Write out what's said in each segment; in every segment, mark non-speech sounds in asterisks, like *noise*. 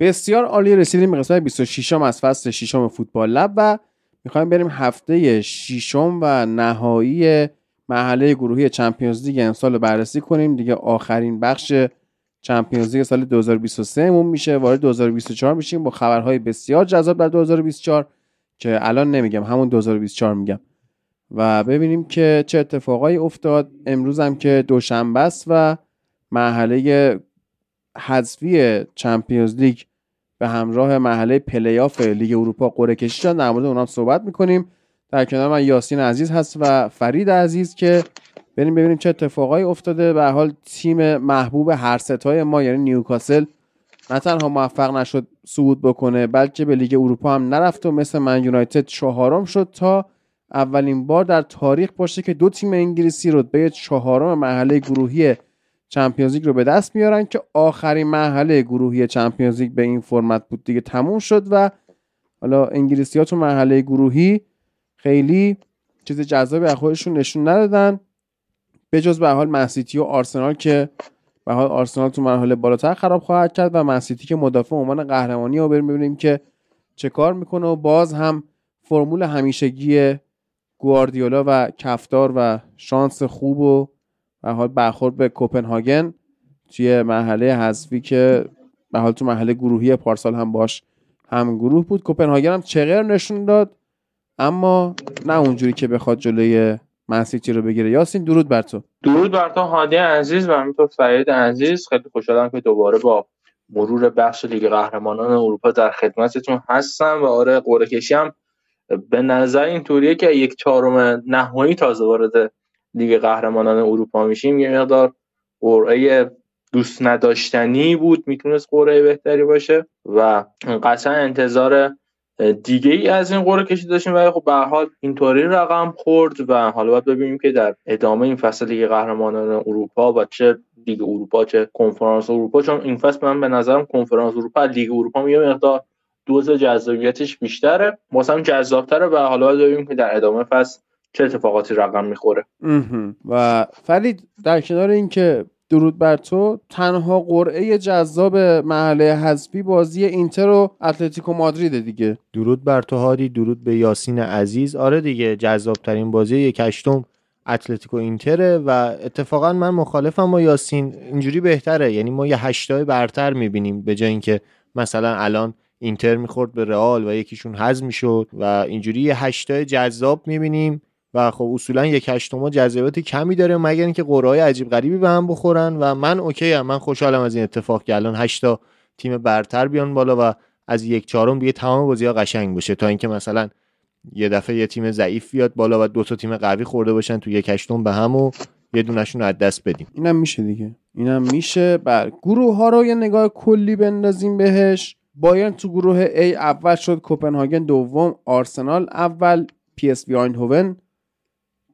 بسیار عالی رسیدیم به قسمت 26 از فصل 6 فوتبال لب و می‌خوایم بریم هفته 6 و نهایی محله گروهی چمپیونز لیگ امسال بررسی کنیم. دیگه آخرین بخش چمپیونز لیگ سال 2023 مون میشه. وارد 2024 میشیم با خبرهای بسیار جذاب در 2024 که الان نمیگم همون 2024 میگم. و ببینیم که چه اتفاقایی افتاد. امروز هم که دوشنبه است و مرحله حذفی Champions League به همراه مرحله پلی‌آف لیگ اروپا قرعه کشی شدن در مورد اونها صحبت می‌کنیم. در کنار من یاسین عزیز هست و فرید عزیز که بریم ببینیم چه اتفاقایی افتاده. به هر حال تیم محبوب هر سه‌تای ما یعنی نیوکاسل نه تنها موفق نشد صعود بکنه بلکه به لیگ اروپا هم نرفت و مثل من یونایتد چهارم شد تا اولین بار در تاریخ باشه که دو تیم انگلیسی رتبه چهارم مرحله گروهی چمپیونز لیگ رو به دست میارن که آخرین مرحله گروهی چمپیونز لیگ به این فرمت بود دیگه تموم شد و حالا انگلیسی ها تو مرحله گروهی خیلی چیز جذابی از خودشون نشون ندادن. به جز به حال منسیتی و آرسنال که به حال آرسنال تو مرحله بالاتر خراب خواهد کرد و منسیتی که مدافع عنوان قهرمانی رو بریم ببینیم که چه کار می‌کنه و باز هم فرمول همیشگی گواردیولا و کفدار و شانس خوب و به حال برخورد به کوپنهاگن توی مرحله حذفی که به حال تو مرحله گروهی پارسال هم باش هم گروه بود. کوپنهاگن هم چغر نشون داد اما نه اونجوری که بخواد جلوی منسیتی رو بگیره. یاسین درود بر تو. درود بر تو هادی عزیز و همینطور فرید عزیز. خیلی خوشحالم که دوباره با مرور بخش لیگ قهرمانان اروپا در خدمتتون هستم و آره قرعه کشی هم به نظر اینطوریه که یک چهارم نهایی تازه وارد لیگ قهرمانان اروپا میشیم یه مقدار قرعه دوست نداشتنی بود می‌تونست قرعه بهتری باشه و قطعا انتظار دیگه ای از این قرعه کشی داشتیم. ولی خب به هر حال اینطوری رقم خورد و حالا باید ببینیم که در ادامه این فصل لیگ قهرمانان اروپا و چه لیگ اروپا چه کنفرانس اروپا. چون این فصل من به نظرم کنفرانس اروپا لیگ اروپا یه مقدار دوز جذابیتش بیشتره. واسه جذابتره و حالا ببینیم که در ادامه فصل چه اتفاقاتی رقم می‌خوره. و فرید در کنار اینکه درود بر تو تنها قرعه جذاب محله حذفی بازی اینتر و اتلتیکو مادرید دیگه. درود بر تو هادی درود به یاسین عزیز. آره دیگه جذاب ترین بازی یک هشتم اتلتیکو اینتره و اتفاقا من مخالفم با یاسین. اینجوری بهتره. یعنی ما یه هشتای برتر می‌بینیم به جای اینکه مثلا الان اینتر می‌خورد به رئال و یکیشون حذف می‌شد و اینجوری یه هشتای جذاب می‌بینیم. و خب اصولا یک هشتم جذابیت کمی داره مگر اینکه قرعه عجیب غریبی به هم بخورن و من اوکی هم. من خوشحالم از این اتفاق که الان 8 تا تیم برتر بیان بالا و از یک چهارم دیگه تمام بازی ها قشنگ باشه تا اینکه مثلا یه دفعه یه تیم ضعیف بیاد بالا و دو تا تیم قوی خورده باشن تو یک هشتم به هم و یه دونشون از دست بدیم. اینم میشه دیگه. اینم میشه. بر گروه ها رو یه نگاه کلی بندازیم بهش. بایرن تو گروه A اول شد کوپنهاگن دوم آرسنال اول پی اس وی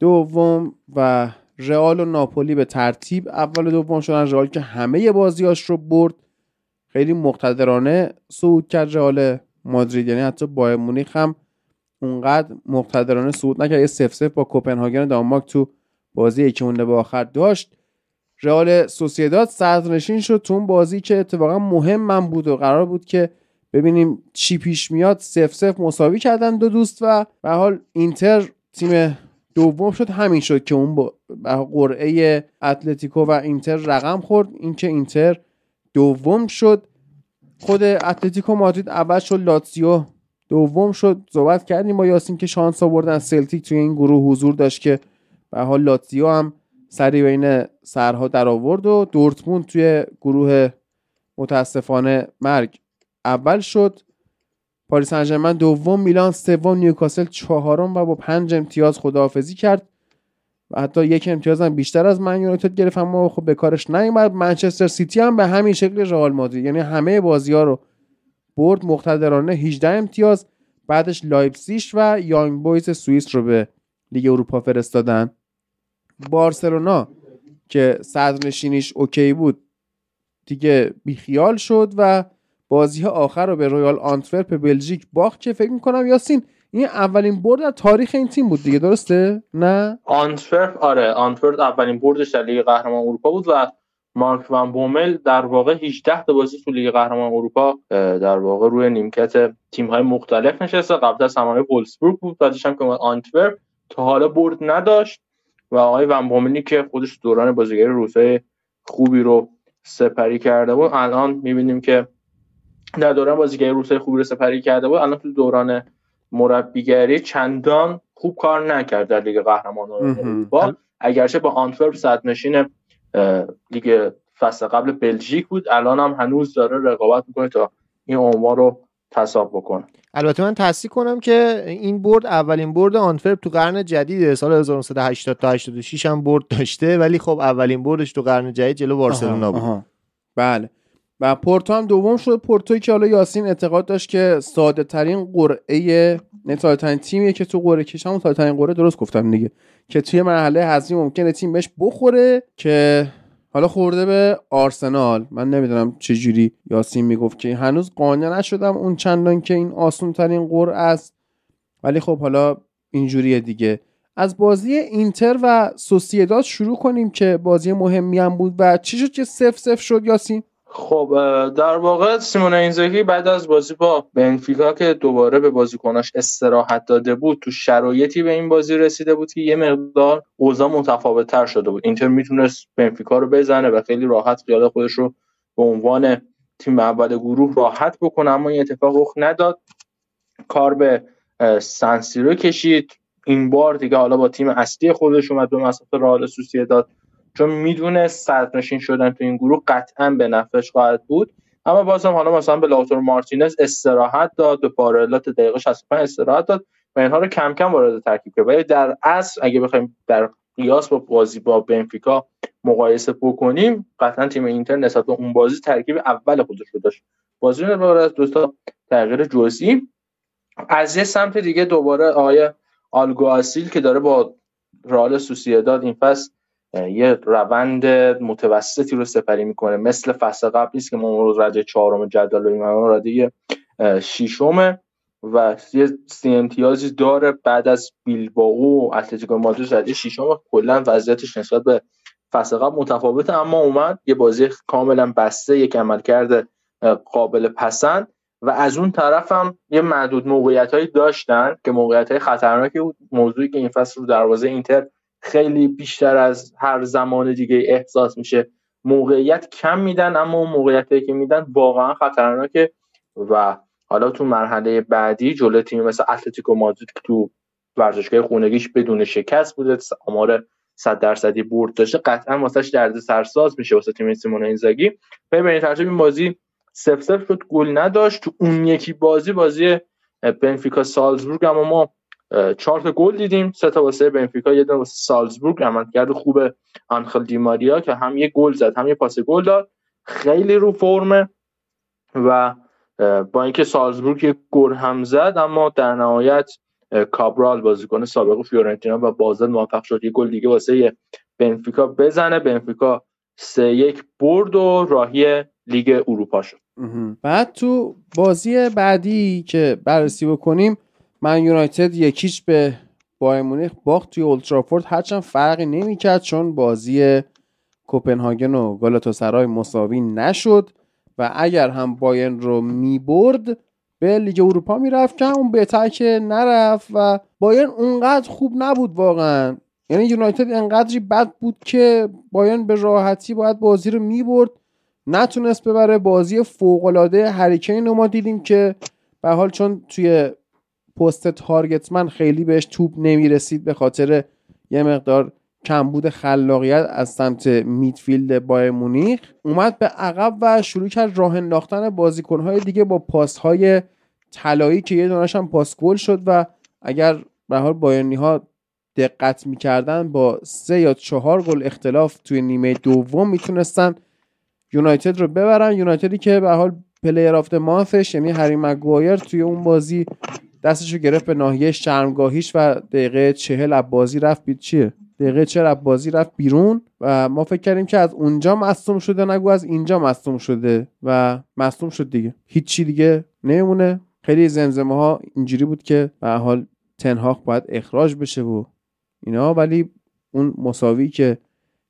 دوم و رئال و ناپولی به ترتیب اول و دوم شدن. رئال که همه بازیاش رو برد. خیلی مقتدرانه صعود کرد رئال مادرید. یعنی حتی بایر مونیخ هم اونقدر مقتدرانه صعود نکرد. یه صفر صفر با کوپنهاگن دانمارک تو بازی یکی مونده به آخر داشت. رئال سوسیداد صدرنشین شد تو اون بازی که اتفاقا مهم من بود و قرار بود که ببینیم چی پیش میاد. صفر صفر مساوی کردن دو دوست و به هر حال اینتر تیم دوم شد همین شد که اون با قرعه اتلتیکو و اینتر رقم خورد. اینکه اینتر دوم شد خود اتلتیکو مادرید اول شد لاتزیو دوم شد. صحبت کردیم با یاسین که شانس آوردن سلتیک توی این گروه حضور داشت که به هر حال لاتزیو هم سری بین سرها در آورد و دورتموند توی گروه متاسفانه مرگ اول شد. پاریس سن دوم میلان سوم نیوکاسل چهارم و با پنج امتیاز خداحافظی کرد. و حتی یک امتیاز هم بیشتر از من یونایتد گرفت اما خب به کارش نیومد. منچستر سیتی هم به همین شکل رئال مادرید. یعنی همه بازی ها رو برد مقتدرانه 18 امتیاز. بعدش لایپزیش و یانگ بویز سوئیس رو به لیگ اروپا فرستادن. بارسلونا که صدرنشینیش OK بود دیگه بیخیال شد و بازی آخر رو به رویال آنتورپ بلژیک باخت که فکر می‌کنم یاسین این اولین برد در تاریخ این تیم بود دیگه درسته؟ نه؟ آنتورپ آره آنتورپ اولین بردش در لیگ قهرمان اروپا بود و مارک ون بومل در واقع 18 تا بازی تو لیگ قهرمان اروپا در واقع روی نیمکت تیم های مختلف نشسته. قبل از زمانه وولسبورگ بود بعدش هم که آنتورپ. تا حالا برد نداشت و آقای ون بوملی که خودش دوران بازیگری روزای خوبی رو سپری کرده بود الان می‌بینیم که در دوران بازیگری روزای خوبی رو سپری کرده بود الان تو دوران مربیگری چندان خوب کار نکرد در لیگ قهرمانان اروپا. اگرچه با آنتورپ صدرنشین لیگ فصل قبل بلژیک بود الان هم هنوز داره رقابت می‌کنه تا این عنوان رو تصاب بکنه. البته من تصدیق کنم که این برد اولین برد آنتورپ تو قرن جدید سال 1980 تا 86 هم برد داشته ولی خب اولین بردش تو قرن جدید جلو بارسلونا بود. بله. و پورتو هم دوم شد. پورتوی که حالا یاسین اعتقاد داشت که ساده ترین قرعه نه ترین تیمیه که تو قرعه کش همون ساده ترین قرعه درست گفتم دیگه. که توی مرحله حذفی ممکنه تیم بهش بخوره که حالا خورده به آرسنال. من نمی‌دونم چه جوری یاسین می‌گفت که هنوز قانع نشدم اون چندان که این آسون ترین قرعه است. ولی خب حالا اینجوریه دیگه. از بازی اینتر و سوسیداد شروع کنیم که بازی مهمی هم بود و چی شد که سف سف شد یاسین؟ خب در واقع سیمون اینزاگی بعد از بازی با بنفیکا که دوباره به بازیکناش استراحت داده بود تو شرایطی به این بازی رسیده بود که یه مقدار اوضاع متفاوت تر شده بود. اینتر می‌تونست بنفیکا رو بزنه و خیلی راحت خیال خودش رو به عنوان تیم اول گروه راحت بکنه اما این اتفاق رخ نداد. کار به سنسیرو کشید. این بار دیگه حالا با تیم اصلی خودش اومد به مسافت رئال داد چون می‌دونه صدرنشین شدن تو این گروه قطعا به نفعش خواهد بود. اما بازم حالا مثلا به لاتور مارتینز استراحت داد به پارلات دقیقه 65 استراحت داد و اینها رو کم کم وارد ترکیب کرد. ولی در اصل اگه بخوایم در قیاس با بازی با بنفیکا مقایسه بکنیم قطعا تیم اینتر نسبت به اون بازی ترکیب اول خودش رو داشت. بازی رو از دو تا تغییر جزئی. از یه سمت دیگه دوباره آقای آلگواسیل که داره با رئال سوسییداد این فصل یه روند متوسطی رو سپری می‌کنه. مثل فصل قبل نیست که ما رو رده چهارم جدول این رده ششم و یه سی امتیازی داره بعد از بیلبائو و اتلتیکو مادرید رده ششم کلا وضعیتش نسبت به فصل قبل متفاوته اما اومد یه بازی کاملا بسته یک عملکرد قابل پسند. و از اون طرف هم یه معدود موقعیت هایی داشتن که موقعیت های خطرناکی بود. موضوعی که این فصل رو دروازه اینتر خیلی بیشتر از هر زمان دیگه احساس میشه. موقعیت کم میدن اما اون موقعیتی که میدن واقعا خطرناکه. و حالا تو مرحله بعدی جلوی تیم مثل اتلتیکو مادرید که تو ورزشگاه خونگیش بدون شکست بوده آمار 100 درصدی برد داشته قطعا واسش درد سرساز میشه واسه تیم سیمون اینزاگی. ببینید ترجمه این بازی سف سف شد گل نداشت. تو اون یکی بازی بازی بنفیکا سالزبورگ اما ما چهار تا گل دیدیم. سه تا واسه بنفیکا یه دونه واسه سالزبورگ. عملکرد خوب آنخل دیماریا که هم یه گل زد هم یه پاس گل داد. خیلی رو فرمه و با اینکه سالزبورگ یه گل هم زد اما در نهایت کابرال بازیکن سابق فیورنتینا و بازل موفق شد. یه گل دیگه واسه بنفیکا بزنه. بنفیکا سه یک برد و راهی لیگ اروپا شد. بعد تو بازی بعدی که بررسی بکنیم من یونایتد یکیش به بایر مونیخ باخت توی اولترافورد هرچند فرقی نمی‌کرد چون بازی کوپنهاگن و گالاتاسرای مساوی نشد و اگر هم بایرن رو می‌برد به لیگ اروپا می‌رفت که اون بهتر که نرفت و بایرن اونقدر خوب نبود واقعا. یعنی یونایتد انقدری بد بود که بایرن به راحتی باید بازی رو می‌برد. نتونست ببره بازی فوقالعاده هریکین رو ما دیدیم که به حال چون توی پست تارگتمن خیلی بهش توپ نمی‌رسید به خاطر یه مقدار کمبود خلاقیت از سمت میدفیلد بایر مونیخ. اومد به عقب و شروع کرد راه انداختن بازیکنهای دیگه با پاسهای طلایی که یه دونش هم پاس گل شد و اگر به هر حال بایرنی ها دقت می‌کردن با سه یا چهار گل اختلاف توی نیمه دوم می‌تونستن یونایتد رو ببرن. یونایتدی که به هر حال player of month ش یعنی هری مگوایر توی اون بازی دستشو گرفت به ناحیه شرمگاهیش و دقیقه چهل از بازی رفت بید چیه؟ دقیقه چهل بازی رفت بیرون و ما فکر کردیم که از اونجا مصدوم شده نگو از اینجا مصدوم شده و مصدوم شد دیگه. هیچی دیگه نمیمونه. خیلی زمزمه ها اینجوری بود که به هر حال تنهاق باید اخراج بشه و اینا ولی اون مساوی که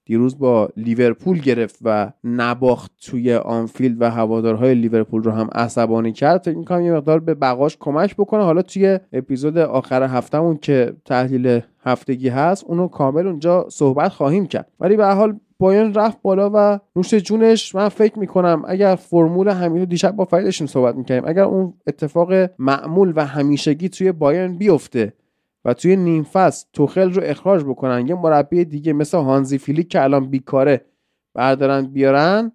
دیروز با لیورپول گرفت و نباخت توی آنفیلد و هوادارهای لیورپول رو هم عصبانی کرد. فکر می‌کنم یه مقدار به بقاش کمک بکنه. حالا توی اپیزود آخر هفتهمون که تحلیل هفتگی هست اونو کامل اونجا صحبت خواهیم کرد. ولی به حال بایرن رفت بالا و نوش جونش من فکر می‌کنم اگر فرمول همین رو دیشب با فریدشون صحبت می‌کنیم اگر اون اتفاق معمول و همیشگی توی بایرن بیفته و توی نیم فصل توخل رو اخراج بکنن. یه مربی دیگه مثل هانسی فلیک که الان بیکاره بردارن بیارن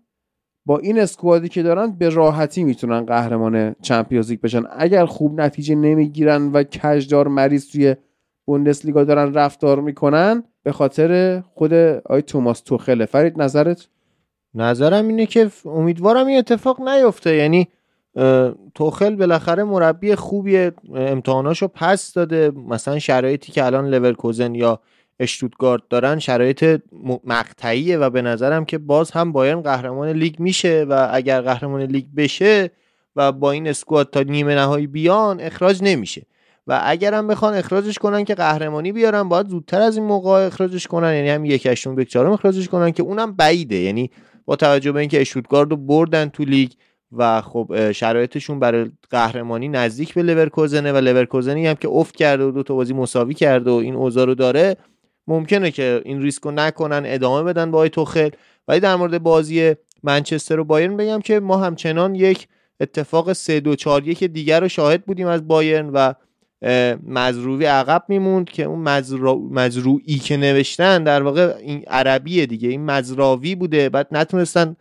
با این squad ی که دارن به راحتی می‌تونن قهرمان Champions League بشن. اگر خوب نتیجه نمی‌گیرن و کج‌دار مریز توی بوندسلیگا دارن رفتار می‌کنن به خاطر خود آی توماس توخله. فرید نظرت؟ نظرم اینه که امیدوارم این اتفاق نیفته. یعنی توخل بالاخره مربی خوبی امتحاناشو پس داده. مثلا شرایطی که الان لورکوزن یا اشتوتگارد دارن شرایط مقطعیه و به نظرم که باز هم بایرن قهرمان لیگ میشه و اگر قهرمان لیگ بشه و با این اسکواد تا نیمه نهایی بیان اخراج نمیشه. و اگر هم بخوان اخراجش کنن که قهرمانی بیارن باید زودتر از این موقع اخراجش کنن. یعنی هم یک چهارم اخراجش کنن که اونم بعیده. یعنی با توجه به اینکه اشتوتگارد رو بردن تو لیگ و خب شرایطشون برای قهرمانی نزدیک به لورکوزنه و لورکوزنی هم که افت کرده و دو تا بازی مساوی کرده و این اوضاع رو داره ممکنه که این ریسک رو نکنن ادامه بدن با توخل ولی در مورد بازی منچستر و بایرن بگم که ما همچنان یک اتفاق 3 2 4 1 دیگر رو شاهد بودیم از بایرن و مزروی عقب میموند که اون مزروعی که نوشتن در واقع این عربیه دیگه این مزراوی بوده. بعد نتونستن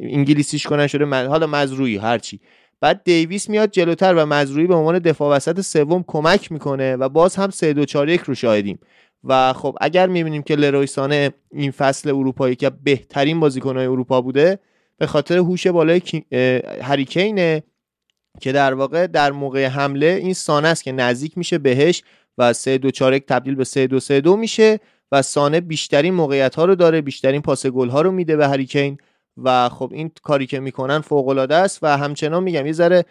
انگلیسیش کنن شده حالا مزروعی هرچی. بعد دیویس میاد جلوتر و مزروعی به عنوان دفاع وسط سوم کمک می‌کنه و باز هم 3 2 4 1 رو شاهدیم. و خب اگر می‌بینیم که لرویسانه این فصل اروپایی که بهترین بازیکنهای اروپا بوده به خاطر هوش بالای هریکینه که در واقع در موقع حمله این سانه است که نزدیک میشه بهش و 3 2 4 1 تبدیل به 3 2 3 2 میشه و سانه بیشترین موقعیت ها رو داره بیشترین پاس گل ها رو میده به هریکین. و خب این کاری که می‌کنن فوق العاده است و همچنان میگم یه ذره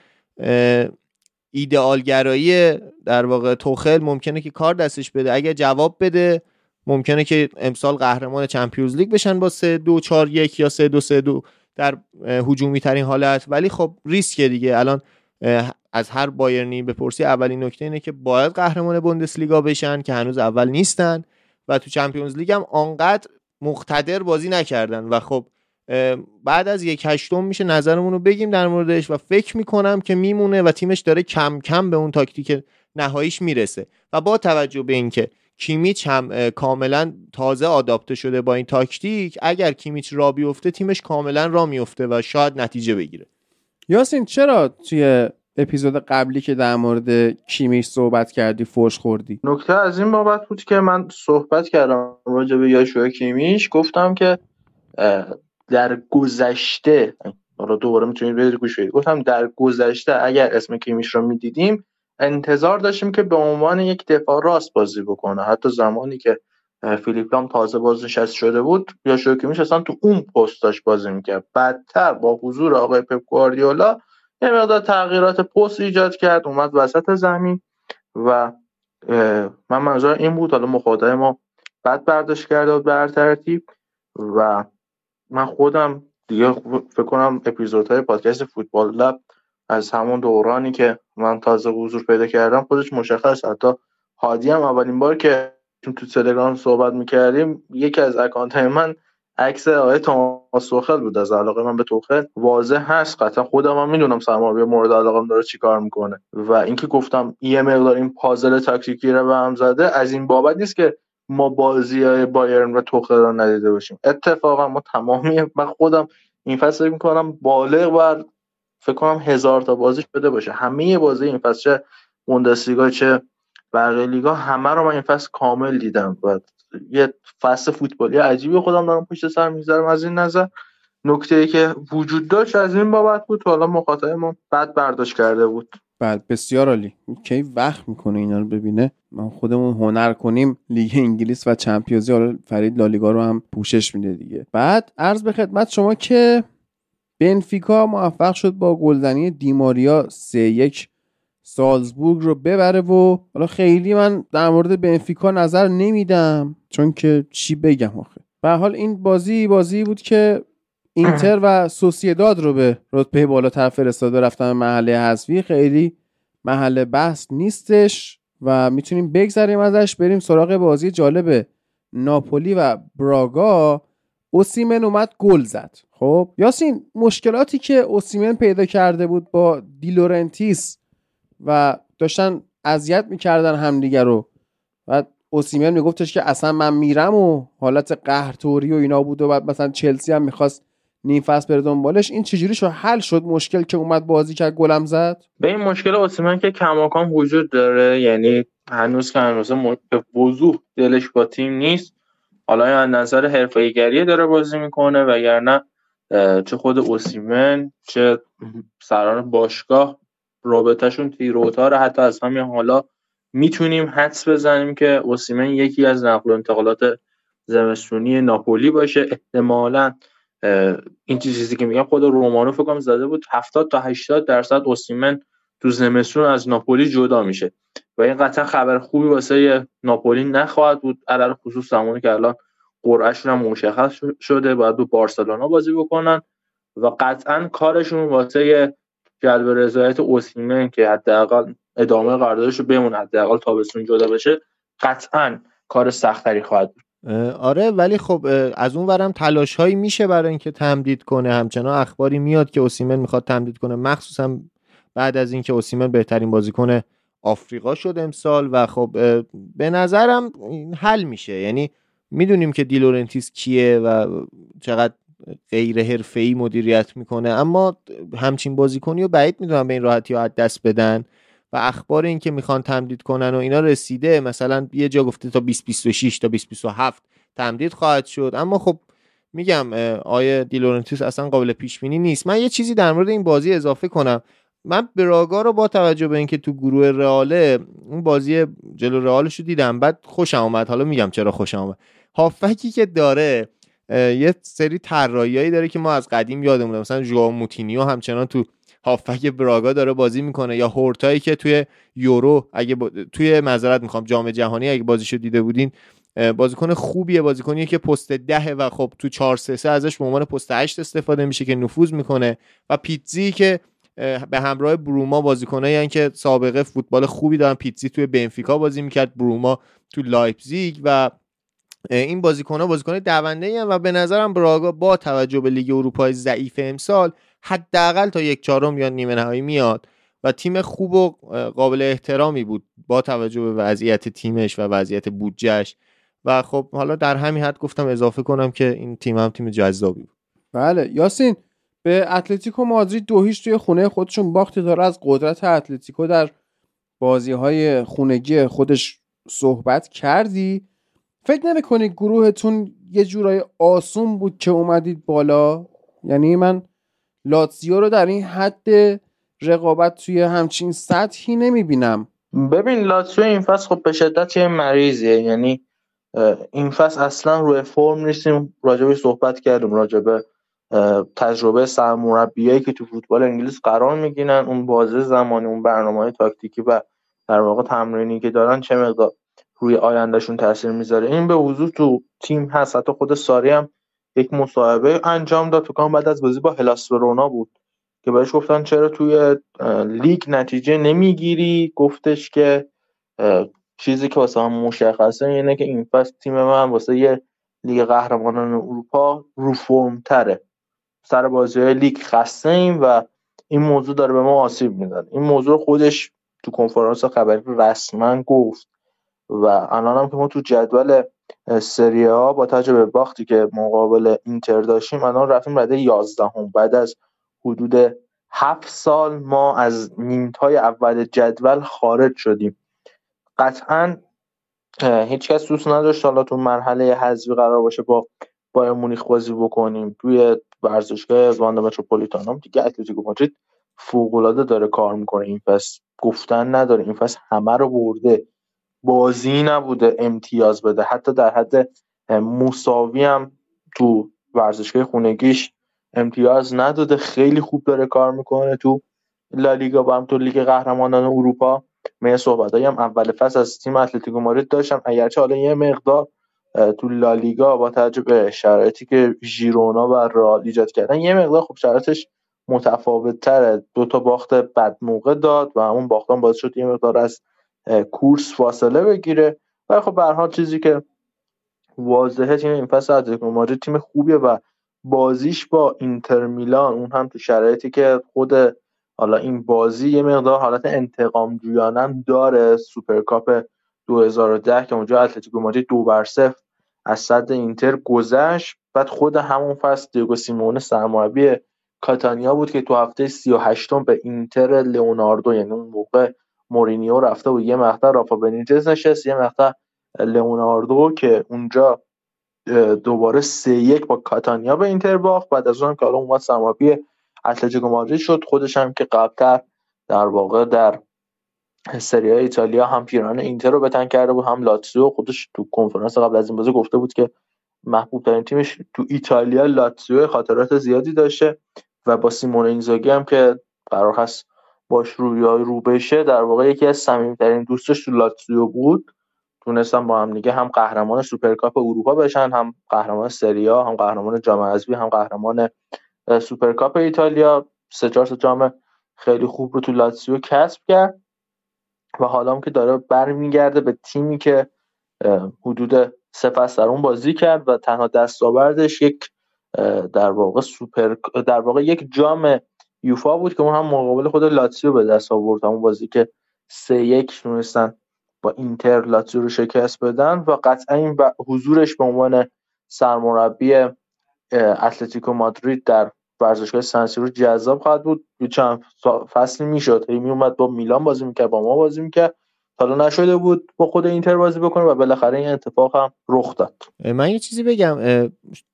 ایدئالگرایی در واقع توخل ممکنه که کار دستش بده. اگه جواب بده ممکنه که امسال قهرمان چمپیونز لیگ بشن با 3 2 4 1 یا 3 2 3 2 در هجومی ترین حالت. ولی خب ریسک دیگه. الان از هر بایرنی بپرسی اولین نکته اینه که باید قهرمان بوندسلیگا بشن که هنوز اول نیستن و تو Champions League هم آنقدر مقتدر بازی نکردن. و خب بعد از یک هشتم میشه نظرمون رو بگیم در موردش و فکر می‌کنم که میمونه و تیمش داره کم کم به اون تاکتیک نهاییش می‌رسه. و با توجه به اینکه کیمیچ هم کاملا تازه آداپته شده با این تاکتیک اگر کیمیچ را بیفته تیمش کاملا را میفته و شاید نتیجه بگیره. یاسین چرا توی اپیزود قبلی که در مورد کیمیش صحبت کردی فوش خوردی؟ نکته از این بابت بود که من صحبت کردم راجع به یاشوع کیمیش گفتم که در گذشته حالا دوباره می‌تونید برید گوش بدید. گفتم در گذشته اگر اسم کیمیش رو می‌دیدیم انتظار داشتیم که به عنوان یک دفاع راست بازی بکنه. حتی زمانی که فیلیپ لام تازه بازنشست شده بود یا کیمیش اصلا تو اون پست داشت بازی می‌کرد. بعدتر با حضور آقای پپ گواردیولا یه مقدار تغییرات پست ایجاد کرد اومد وسط زمین و من منظور این بود. حالا مخاطب ما بد برداشت کرده بود بر ترتیب و من خودم دیگه فکر کنم اپیزودهای پادکست فوتبال لب از همون دورانی که من تازه حضور پیدا کردم خودش مشخص. حتی هادی هم اولین بار که تو تلگرام صحبت می‌کردیم یکی از اکانت من عکس آقای توماس توخل بود از علاقه من به توخل. واضح هست قطعا خودم هم می‌دونم سرمربی مورد علاقه داره چیکار می‌کنه. و اینکه گفتم یه مقدار این پازل تاکتیکی رو به هم زده از این بابت نیست که ما بازی های بایرن و توخل رو ندیده باشیم. اتفاقا ما تمامی من خودم این فصل می‌کنم بالغ بر فکر کنم هزار تا بازی شده باشه. همه بازی این فصل چه بوندسلیگا چه بقیه لیگا همه رو من این فصل کامل دیدم. و یه فصل فوتبالی عجیبی خودم دارم پشت سر می‌ذارم از این نظر. نکته ای که وجود داشت از این بابت بود حالا مخاطب ما بد برداشت کرده بود. بله بسیار عالی. کی وقت می‌کنه اینا رو ببینه؟ ما خودمون هنر کنیم لیگ انگلیس و چمپیونزی حالا فرید لالیگا رو هم پوشش میده دیگه. بعد عرض به خدمت شما که بنفیکا موفق شد با گلزنی دیماریا سه یک سالزبورگ رو ببره و حالا خیلی من در مورد بنفیکا نظر نمیدم چون که چی بگم آخه. به حال این بازی بازی بود که اینتر و سوسیداد رو به رتبه بالاتر فرستاده رفتن محله حذفی. خیلی محل بحث نیستش و می‌تونیم بگذریم ازش. بریم سراغ بازی جالب ناپولی و براگا. اوسیمن اومد گل زد. خب یاسین مشکلاتی که اوسیمن پیدا کرده بود با دیلورنتیس و داشتن اذیت می‌کردن همدیگه رو. و اوسیمن میگفتش که اصلا من میرم و حالت قهرتوری و اینا بود و بعد مثلا چلسی هم می‌خواست نیم فصل بره دنبالش. این چجوری شو حل شد مشکل که اومد بازی کرد گلم زد؟ به این مشکل اوسیمن که کماکان وجود داره یعنی هنوز که هنوز به وضوح دلش با تیم نیست. حالا از نظر حرفه‌ایگری داره بازی می‌کنه وگرنه چه خود اوسیمن چه سران باشگاه رابطهشون تیروتار حتی از همین حالا می‌تونیم حدس بزنیم که اوسیمن یکی از نقل و انتقالات زمستونی ناپولی باشه. احتمالا این چیزی که میگم خود رومانو فکر زده بود 70 تا 80 درصد اوسیمن تو زمستون از ناپولی جدا میشه. و این قطعا خبر خوبی واسه ناپولی نخواهد بود علل خصوص زمانی که الان قرعهشون هم مشخص شده باید با بارسلونا بازی بکنن. و قطعا کارشون واسه جلب رضایت اوسیمن که حداقل ادامه قراردادش بمونه حداقل تابستون جدا بشه قطعا کار سختری خواهد بود. آره ولی خب از اون ورم تلاش هایی میشه برای اینکه تمدید کنه. همچنان اخباری میاد که اوسیمن می‌خواد تمدید کنه. مخصوصا بعد از اینکه اوسیمن بهترین بازیکن آفریقا شد امسال و خب به نظرم حل میشه. یعنی می‌دونیم که دیلورنتیس کیه و چقدر غیر حرفه‌ای مدیریت می‌کنه. اما همچین بازیکنی رو بعید می‌دونم به این راحتی ها دست بدن. اخبار این که می‌خوان تمدید کنن و اینا رسیده مثلا یه جا گفته تا 2026 تا 2027 تمدید خواهد شد. اما خب میگم آیا دیلورنتیس اصلا قابل پیش بینی نیست. من یه چیزی در مورد این بازی اضافه کنم. من براگا رو با توجه به اینکه تو گروه رئاله اون بازی جلو رئالش رو دیدم بعد خوشم اومد. حالا میگم چرا خوشم اومد. هافبکی که داره یه سری طراحیایی داره که ما از قدیم یادمونه. مثلا ژوائو موتینیو همچنان تو هافبک براگا داره بازی می‌کنه یا هورتایی که توی یورو اگه توی معذرت می‌خوام جام جهانی اگه بازیشو دیده بودین بازیکن خوبیه بازیکنیه که پست دهه و خب تو 4 3 ازش به عنوان پست 8 استفاده میشه که نفوذ می‌کنه و پیتزی که به همراه بروما بازیکنایی یعنی که سابقه فوتبال خوبی دارن. پیتزی توی بنفیکا بازی می‌کرد بروما تو لایپزیگ و این بازیکن ها بازیکن دونده و به نظرم براگا با توجه به لیگ اروپای ضعیف امسال حداقل تا یک چهارم یا نیمه نهایی میاد و تیم خوب و قابل احترامی بود با توجه به وضعیت تیمش و وضعیت بودجهش و خب حالا در همین حد گفتم اضافه کنم که این تیم هم تیم جذابی بود. بله. یاسین به اتلتیکو مادرید دو هیچ توی خونه خودشون باخت داره از قدرت اتلتیکو در بازی های خونگی خودش صحبت کردی؟ فکر نمی‌کنی گروهتون یه جورای آسون بود که اومدید بالا؟ یعنی من لاتزیو رو در این حد رقابت توی همچین سطحی نمی‌بینم. ببین لاتزیو این فصل خب به شدت یه مریضیه. یعنی این فصل اصلا روی فرم نیستیم. راجبه صحبت کردیم راجبه تجربه سرمربیایی که تو فوتبال انگلیس قرار می‌گیرن. اون بازه زمانی اون برنامه تاکتیکی و در واقع تمرینی که دارن چه مقدار روی آیندهشون تاثیر می‌ذاره. این به وضوح تو تیم هست. حتی خود ساری هم یک مصاحبه انجام داد. تو بعد از بازی با هلاس ورونا بود که بهش گفتن چرا توی لیگ نتیجه نمی‌گیری. گفتش که چیزی که واسه هم مشخصه اینه که این فصل تیم من واسه یه لیگ قهرمانان اروپا رو فرم تره سر بازی های لیگ خسته ایم و این موضوع داره به ما آسیب می‌زنه. این موضوع خودش تو کنفرانس خبری رسما گفت و الان هم که ما تو جدول سری ها با توجه به باختی که مقابل اینتر داشتیم الان رفتیم رده 11 هم بعد از حدود هفت سال ما از نیمتای اول جدول خارج شدیم. قطعا هیچ کس دوست نداشت حالا تو مرحله حذفی قرار باشه با بایر مونیخ بازی بکنیم. توی ورزشگاه واندا متروپولیتانو دیگه اتلتیکو مادرید فوق داره کار می‌کنه. این فصل گفتن نداره. این فصل همه رو برده. بازی نبوده امتیاز بده. حتی در حد مساوی هم تو ورزشگاه خونگیش امتیاز نداده. خیلی خوب داره کار می‌کنه تو لالیگا با هم تو لیگ قهرمانان اروپا من صحبت هم اول فصل از تیم اتلتیکو مادرید داشتم. اگرچه حالا یه مقدار تو لالیگا با توجه به شرایطی که ژیرونا و رئال ایجاد کردن یه مقدار خب شرایطش متفاوت تره دو تا باخت بد موقع داد و همون باختان باعث شد یه مقدار از کورس فاصله بگیره. و خب یه چیزی که واضحه تیم این فصل اتلتیکو تیم خوبیه و بازیش با اینتر میلان اون هم تو شرایطی که خود حالا این بازی یه مقدار حالت انتقام جویانم داره. سوپرکاپ 2010 که اونجا اتلتیکو مادرید دو بر صفر از سد اینتر گذشت. بعد خود همون فصل دیگو سیمونه سرمربی کاتانیا بود که تو هفته 38 به اینتر لئوناردو یعنی اون موقع مورینیو رفته و یه مقطع رافا بنیتز نشست یه مقطع لئوناردو که اونجا دوباره سه یک با کاتانیا به اینتر باخت. بعد از اون که حالا اومد سرمربی اتلتیکو مادرید شد خودش هم که قبلتر در واقع در سری آ ایتالیا هم پیراهن اینتر رو به تن کرده بود هم لاتسیو خودش تو کنفرانس قبل از این بازی گفته بود که محبوب ترین تیمش تو ایتالیا لاتسیو خاطرات زیادی داشته. و با سیمون اینزاگی هم که قرار هست باش روبرو بشه در واقع یکی از صمیمیترین دوستش تو لاتسیو بود. تونستن با هم دیگه هم قهرمان سوپرکاپ اروپا بشن هم قهرمان سری آ هم قهرمان جام حذفی هم قهرمان سوپرکاپ ایتالیا. سه چهار جام خیلی خوب رو تو لاتسیو کسب کرد و حالا هم که داره برمیگرده به تیمی که حدود سه فصل در اون بازی کرد و تنها دستاوردش یک در واقع سوپر در واقع یک جام یوفا بود که اون هم مقابل خود لاتسیو به دست آورد. همون بازی که سه یک تونستن با اینتر لاتزیو رو شکست بدن و قطعا این حضورش به عنوان سرمربی اتلتیکو مادرید در ورزشگاه سنسیرو جذاب خواهد بود. چند فصلی می‌شد. هی میومد با میلان بازی می‌کرد با ما بازی می‌کرد. حالا نشده بود با خود اینتر بازی بکنه و بالاخره این اتفاق هم رخ داد. من یه چیزی بگم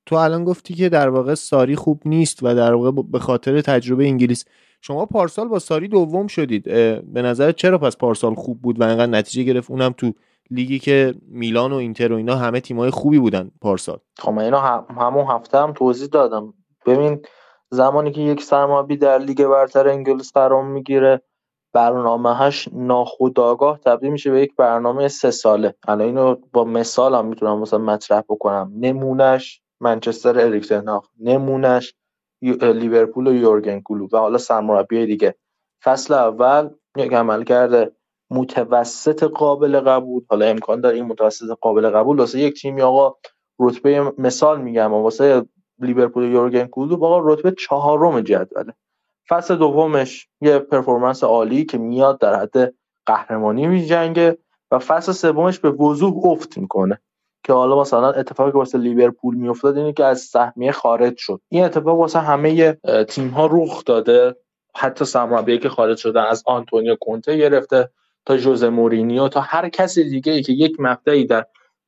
تو الان گفتی که در واقع ساری خوب نیست و در واقع به خاطر تجربه انگلیس. شما پارسال با ساری دوم شدید. به نظر چرا پس پارسال خوب بود و انقدر نتیجه گرفت؟ اونم تو لیگی که میلان و اینتر و اینا همه تیمای خوبی بودن پارسال. خب من اینو همون هفته هم توضیح دادم. ببین زمانی که یک سرمربی در لیگ برتر انگلیس قرار می‌گیره برنامهش ناخودآگاه تبدیل میشه به یک برنامه سه ساله. الان اینو با مثال هم می‌تونم مثلا مطرح بکنم. نمونهش منچستر اریکسن نمونهش لیورپول و یورگن کلوپ و حالا سرمربی دیگه. فصل اول یک عمل کرده متوسط قابل قبول. حالا امکان داره این متوسط قابل قبول واسه یک تیمی آقا رتبه مثال میگم واسه لیورپول و یورگن کلوپ آقا رتبه چهارم جدوله. فصل دومش یه پرفورمنس عالی که میاد در حد قهرمانی میجنگه و فصل سومش به وضوح افت می‌کنه. که حالا مثلا اتفاقی که واسه لیورپول میافتاد اینه که از سهمیه خارج شد. این اتفاق واسه همه تیم ها رخ داده. حتی سرمربی که خارج شدن از آنتونیو کونته گرفته تا جوزه مورینیو تا هر کسی دیگه ای که یک مقطعی در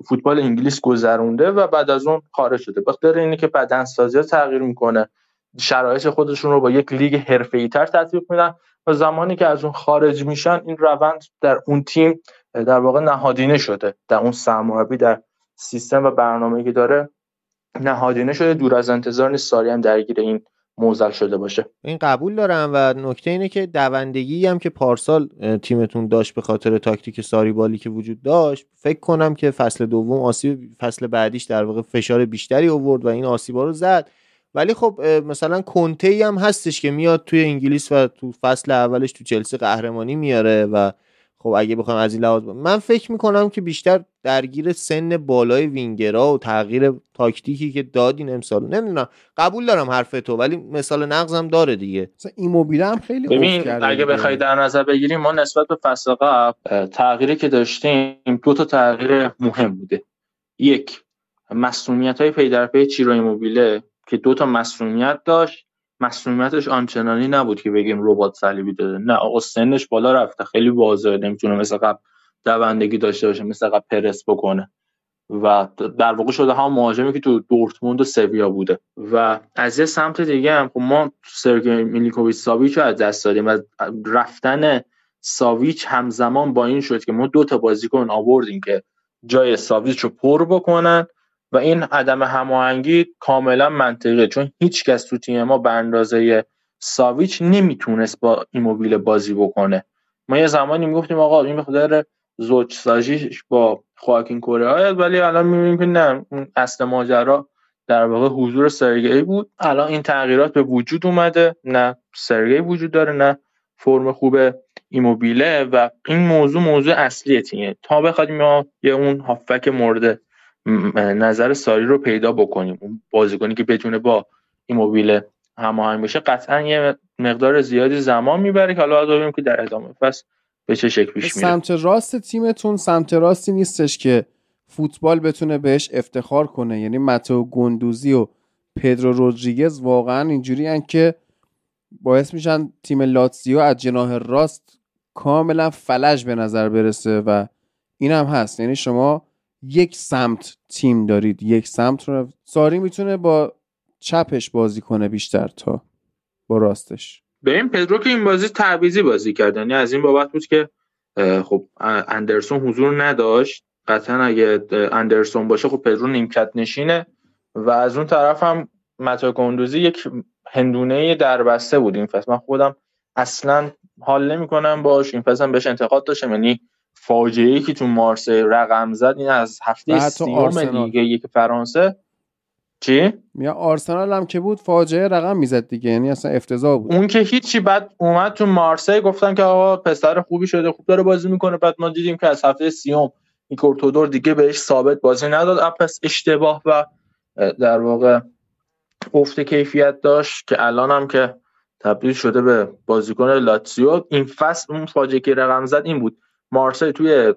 فوتبال انگلیس گذرونده و بعد از اون خارج شده. بخاطر اینه که بدنسازی تغییر می‌کنه. شرایط خودشون رو با یک لیگ حرفه‌ای‌تر تطبیق میدن و زمانی که از اون خارج میشن این روند در اون تیم در واقع نهادینه شده. در اون سرمربی در سیستم و برنامه‌ای که داره نهادینه شده. دور از انتظار نیست ساری هم درگیر این موزل شده باشه. این قبول دارم و نکته اینه که دوندگی هم که پارسال تیمتون داشت به خاطر تاکتیک ساری بالی که وجود داشت فکر کنم که فصل دوم آسیب فصل بعدیش در واقع فشار بیشتری آورد و این آسیبا رو زد. ولی خب مثلا کنته هم هستش که میاد توی انگلیس و تو فصل اولش تو چلسی قهرمانی میاره و خب اگه بخوام از این لحاظ من فکر می‌کنم که بیشتر درگیر سن بالای وینگرا و تغییر تاکتیکی که دادین امسال نمی‌دونم قبول دارم حرفتو ولی مثال نقضم داره دیگه. مثلا این هم خیلی ببین اگه بخوای در نظر بگیریم ما نسبت به فصل قبل تغییری که داشتیم دو تا تغییر مهم بوده. یک مصدومیت های پی در پی چیرو ایموبیله. که دو تا مصدومیت داشت. مصدومیتش آنچنانی نبود که بگیم رباط صلیبی داده. نه آقا سنش بالا رفته. خیلی واضحه نمی‌تونه مثل قبل دوندگی داشته باشه مثل قبل پرس بکنه. و در واقع شده هم مهاجمی که تو دورتموند و سویا بوده. و از یه سمت دیگه هم خب ما سرگی میلیکوویچ ساویچ رو از دست دادیم و رفتن ساویچ همزمان با این شد که ما دو تا بازیکن آوردیم که جای ساویچ رو پر بکنن. و این عدم هماهنگی کاملا منطقیه چون هیچ کس تو تیم ما به اندازه ساویچ نمی‌تونست با ایموبیل بازی بکنه. ما یه زمانی می‌گفتیم آقا این مقدار زوج ساجیش با خواکین کره ولی الان می‌بینیم که نه اون اصل ماجرا در واقع حضور سرگی بود. الان این تغییرات به وجود اومده نه سرگی وجود داره نه فرم خوب ایموبیله و این موضوع موضوع اصلی تیمه. تا بخوایم ما یه اون هافک مورد نظر ساری رو پیدا بکنیم. اون بازیکنی که بتونه با ایموبیله هماهنگ بشه قطعا یه مقدار زیادی زمان می‌بره که حالا ببینیم که در ادامه فصل به چه شکل پیش میره. سمت راست تیمتون سمت راستی نیستش که فوتبال بتونه بهش افتخار کنه. یعنی متو گندوزی و پدرو رودریگز واقعا اینجوری که باعث میشن تیم لاتزیو از جناه راست کاملا فلج به نظر برسه و این هم هست. یعنی شما یک سمت تیم دارید یک سمت رو ساری می‌تونه با چپش بازی کنه بیشتر تا با راستش. به این پدرو که این بازی تعویضی بازی کردن یعنی از این بابت بود که خب اندرسون حضور نداشت. قطعا اگه اندرسون باشه خب پدرو نیمکت نشینه. و از اون طرف هم متئو یک هندونه دربسته بود این فصل. من خودم اصلا حال نمی‌کنم باش. این فصل بهش انتقاد داشتم. یعنی فاجعه ای که تو مارسی رقم زد این از هفته سیوم لیگ یک فرانسه. چی؟ میا آرسنال هم که بود فاجعه رقم می‌زد دیگه یعنی اصلا افتضاح بود. اون که هیچی بعد اومد تو مارسی گفتن که آقا پسر خوبی شده خوب داره بازی می‌کنه. بعد ما دیدیم که از هفته سیوم این کورتودور دیگه بهش ثابت بازی نداد. پس اشتباه و در واقع افت کیفیت داشت که الان هم که تبدیل شده به بازیکن لاتسیو این فصل اون فاجعه که رقم زد این بود. مارسی توی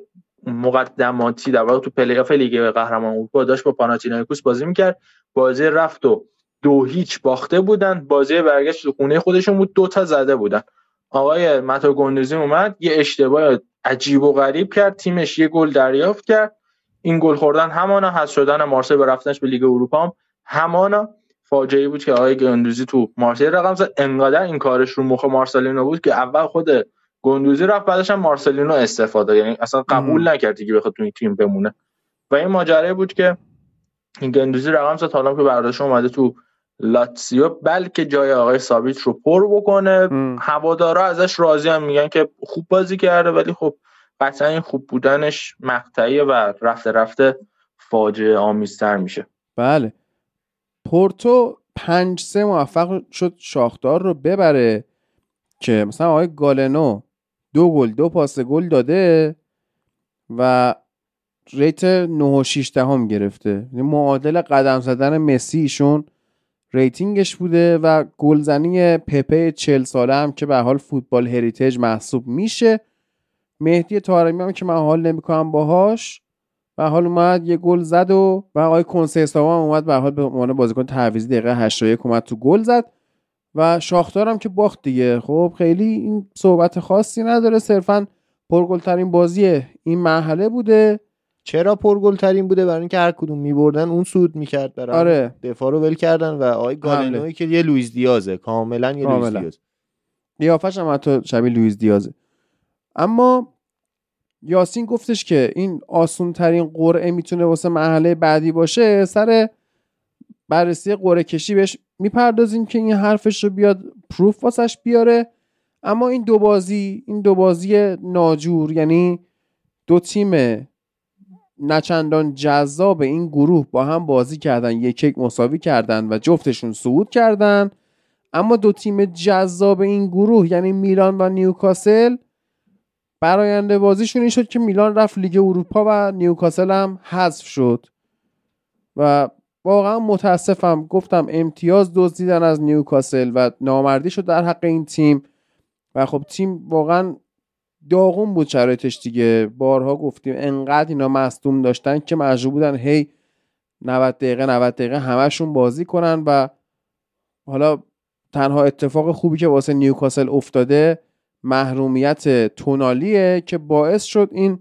مقدماتی در واقع تو پلی آف لیگ قهرمان اروپا داشت با پاناتینایکوس بازی می‌کرد. بازی رفت و دو هیچ باخته بودن. بازی برگشت تو خونه خودشون بود. دو تا زده بودن. آقای متئو گندوزی اومد. یه اشتباه عجیب و غریب کرد. تیمش یه گل دریافت کرد. این گل خوردن همانا حذف شدن. مارسی به رفتنش به لیگ اروپا هم همانا. فاجعه بود که آقای گندوزی تو مارسی رقم زد. انقدر این کارش رو مخ مارسلینو بود که اول خود گندوزی رفت بعدش هم مارسلینو استفاده یعنی اصلا قبول نکرد که بخواد تو این تیم بمونه. و این ماجرا بود که این گندوزی رقم زد. حالا که برداشت اومده تو لاتسیو بلکه جای آقای سابیت رو پر بکنه. هوادارا ازش راضی هم میگن که خوب بازی کرده ولی خب قطعا این خوب بودنش مقطعیه و رفته رفته فاجعه آمیزتر میشه. بله. پورتو پنج سه موفق شد شاختار رو ببره که مثلا آقای گالنو دو گل دو پاس گل داده و rate 9 6 دهم گرفته. یعنی معادل قدم زدن مسی ایشون rating ش بوده و گلزنی پپه 40 ساله هم که به حال فوتبال هریتیج محسوب میشه. مهدی تارمی هم که من حال نمی‌کنم باهاش به هر حال اومد یه گل زد و و آقای کنسیسائو هم اومد به هر حال به عنوان بازیکن تعویضی دقیقه 81 اومد تو گل زد. و شاختار هم که باخت دیگه. خب خیلی این صحبت خاصی نداره. صرفا پرگلترین بازی این مرحله بوده. چرا پرگلترین بوده؟ برای اینکه هر کدوم میبردن اون سود می‌کرد برای آره. دفاع رو ول کردن و آقای گالنوی که یه لوئیس دیازه. کاملا یه لوئیس دیاز. قیافش هم حتی شبیه لوئیس دیازه. اما یاسین گفتش که این آسون ترین قرعه می‌تونه واسه مرحله بعدی باشه سر بررسی قرعه کشی بهش می‌پردازیم که این حرفش رو بیاد پروف واسش بیاره. اما این دو بازی این دو بازی ناجور یعنی دو تیم نچندان جذاب این گروه با هم بازی کردن یک یک مساوی کردن و جفتشون صعود کردن. اما دو تیم جذاب این گروه یعنی میلان و نیوکاسل براینده بازیشون این شد که میلان رفت لیگ اروپا و نیوکاسل هم حذف شد. و واقعا متاسفم. گفتم امتیاز دزدیدن از نیوکاسل و نامردی شد در حق این تیم. و خب تیم واقعا داغون بود شرایطش دیگه. بارها گفتیم انقدر اینا مصدوم داشتن که مجبور بودن هی 90 دقیقه 90 دقیقه همشون بازی کنن و حالا تنها اتفاق خوبی که واسه نیوکاسل افتاده محرومیت تونالیه که باعث شد این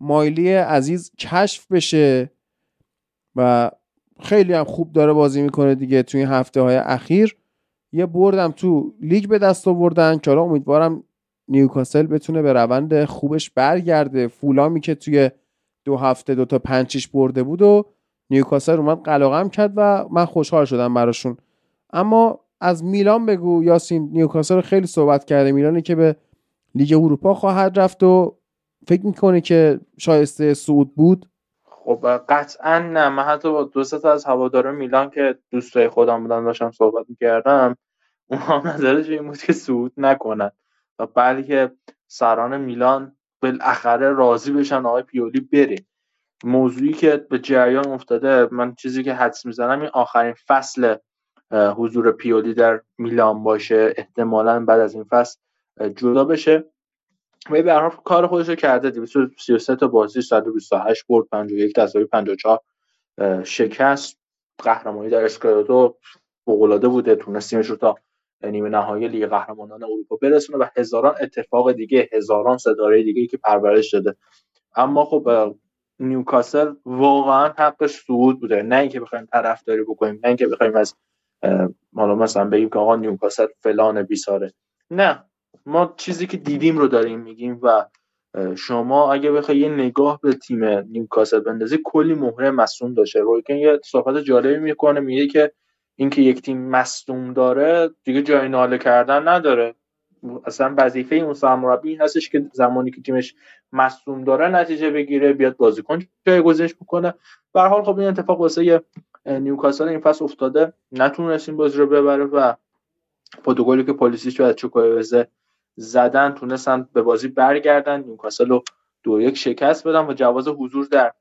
مایلی عزیز کشف بشه و خیلی هم خوب داره بازی می‌کنه دیگه توی این هفته های اخیر. یه بردم تو لیگ به دست آوردن. که امیدوارم نیوکاسل بتونه به روند خوبش برگرده. فولامی که توی دو هفته دو تا پنچیش برده بود و نیوکاسل اومد قلقم کرد و من خوشحال شدم براشون. اما از میلان بگو. یاسین نیوکاسل خیلی صحبت کرده. میلانی که به لیگ اروپا خواهد رفت و فکر می‌کنه که شایسته صعود بود. خب قطعا نه. من حتی با دو تا از هواداران میلان که دوستای خودم بودن داشتم صحبت می‌کردم اونها نظرش این بود که صعود نکنن. و بلکه سران میلان بالاخره راضی بشن آقای پیولی بره. موضوعی که به جریان افتاده من چیزی که حدس می‌زنم این آخرین فصل حضور پیولی در میلان باشه. احتمالا بعد از این فصل جدا بشه. و به هر کار خودش رو کرده. 233 تا بازی 128 برد 51 تساوی 54 شکست. قهرمانی در اسکالاتو فوق‌العاده بوده. تونستیمش رو تا نیمه نهایی لیگ قهرمانان اروپا برسونه و هزاران اتفاق دیگه هزاران ستاره دیگه که پرورش داده. اما خب نیوکاسل واقعا حقش صعود بوده. نه اینکه بخوایم طرفداری بکنیم نه اینکه بخوایم از حالا مثلا بگیم که آقا نیوکاسل فلان بیساره نه. ما چیزی که دیدیم رو داریم میگیم و شما اگه بخوای یه نگاه به تیم نیوکاسل بندازی کلی مهره مصوم داشته. رویکن یه صحبت جالبی می‌کنه میگه که اینکه یک تیم مصدوم داره دیگه جای ناله کردن نداره. اصلا وظیفه اون سرمربی این هستش که زمانی که تیمش مصدوم داره نتیجه بگیره بیاد بازیکن جایگزینش بکنه. به هر حال خب این اتفاق واسه نیوکاسل این فصل افتاده. نتونست این بازی رو ببره و با دو گلی که پولیسیچ و چوکووزه زدن تونستن به بازی برگردن. نیوکاسل رو دو یک شکست بدن و جواز حضور در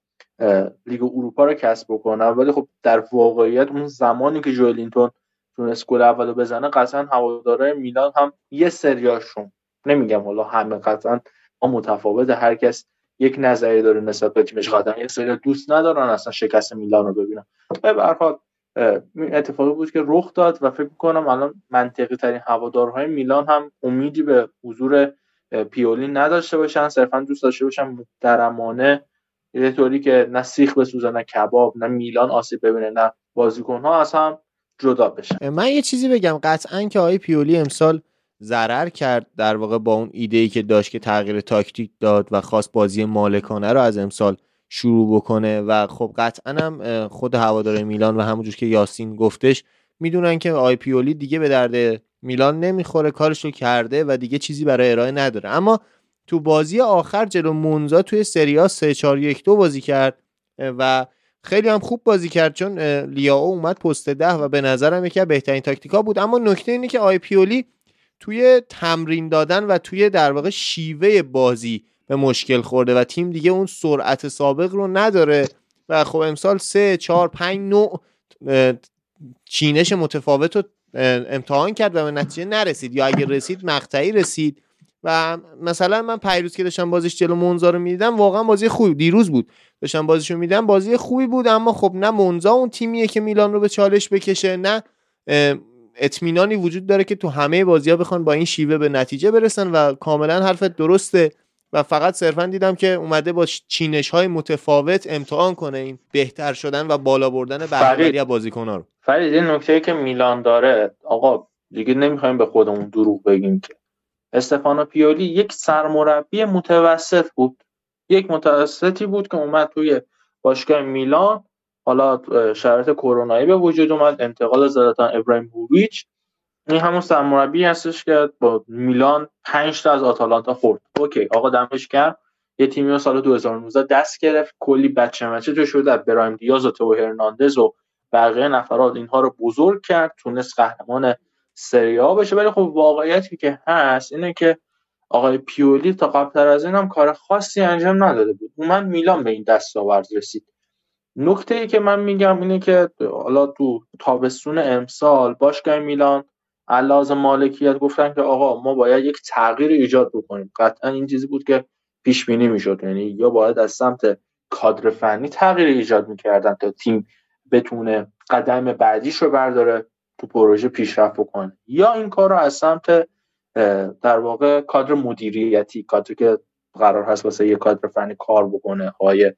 لیگ اروپا رو کسب بکنن. ولی خب در واقعیت اون زمانی که جوئلینتون تونست گل اولو بزنه قطعا هوادارهای میلان هم یه سریاشون. نمیگم حالا همه قطعا ما متفاوت هر کس یک نظری داره نسبت به تیمش. قطعا یک سری دوست ندارن اصلا شکست میلان رو ببینن. به هر اتفاقی بود که رخ داد و فکر کنم الان منطقی ترین هوادارهای میلان هم امیدی به حضور پیولی نداشته باشن. صرفا دوست داشته باشن محترمانه یه طوری که نه سیخ بسوزه نه کباب نه میلان آسیب ببینه نه بازیکن ها از هم جدا بشن. من یه چیزی بگم. قطعا که آقای پیولی امسال ضرر کرد در واقع با اون ایده ای که داشت که تغییر تاکتیک داد و خواست بازی مالکانه رو از امسال شروع بکنه و خب قطعا هم خود هوادار میلان و همونجور که یاسین گفتش می‌دونن که آی پیولی دیگه به درد میلان نمی‌خوره کارش رو کرده و دیگه چیزی برای ارائه نداره. اما تو بازی آخر جلو مونزا توی سریا 3 4 1 2 بازی کرد و خیلی هم خوب بازی کرد چون لیاو اومد پست ده و به نظرم یکی از بهترین تاکتیکا بود. اما نکته اینه که آی پیولی توی تمرین دادن و توی در واقع شیوه بازی به مشکل خورده و تیم دیگه اون سرعت سابق رو نداره و خب امسال سه چهار پنج نوع چینش متفاوت رو امتحان کرد و به نتیجه نرسید یا اگه رسید مقطعی رسید و مثلا من پیروز که داشتم بازیش جلو مونزا رو می‌دیدم واقعا بازی خوبی دیروز بود. داشتم بازیشو میدم بازی خوبی بود اما خب نه مونزا اون تیمیه که میلان رو به چالش بکشه نه اطمینانی وجود داره که تو همه بازی ها بخوان با این شیوه به نتیجه برسن و کاملا حرفت درسته. و فقط صرفا دیدم که اومده با چینش های متفاوت امتحان کنه این بهتر شدن و بالا بردن برابری بازیکن ها رو. فرید این نکته که میلان داره آقا دیگه نمی‌خوایم به خودمون دروغ بگیم که. استفانو پیولی یک سرمربی متوسط بود. یک متوسطی بود که اومد توی باشگاه میلان. حالا شرایط کرونایی به وجود اومد. انتقال زلاتان ابراهیم بوریچ. این همون سرمربی هستش که با میلان 5 تا از آتالانتا خورد. اوکی آقا دمش کرد یه تیمی رو سال 2019 دست گرفت. کلی بچه مچه تو شده. برایم دیاز و تو هرناندز و بقیه نفرات اینها رو بزرگ کرد. تونست قهرمان سری آ بشه. ولی خب واقعیتی که هست اینه که آقای پیولی تا قبلتر از این هم کار خاصی انجام نداده بود. من میلان به این دستاورد رسید. نکته ای که من میگم اینه که حالا تو تابستون امسال باشگاه میلان علاوه مالکیت گفتن که آقا ما باید یک تغییر ایجاد بکنیم. قطعا این چیزی بود که پیش بینی می‌شد. یعنی یا باید از سمت کادر فنی تغییر ایجاد می‌کردن تا تیم بتونه قدم بعدیش رو برداره تو پروژه پیشرفت بکنه. یا این کار رو از سمت در واقع کادر مدیریتی کادر که قرار هست واسه یه کادر فنی کار بکنه های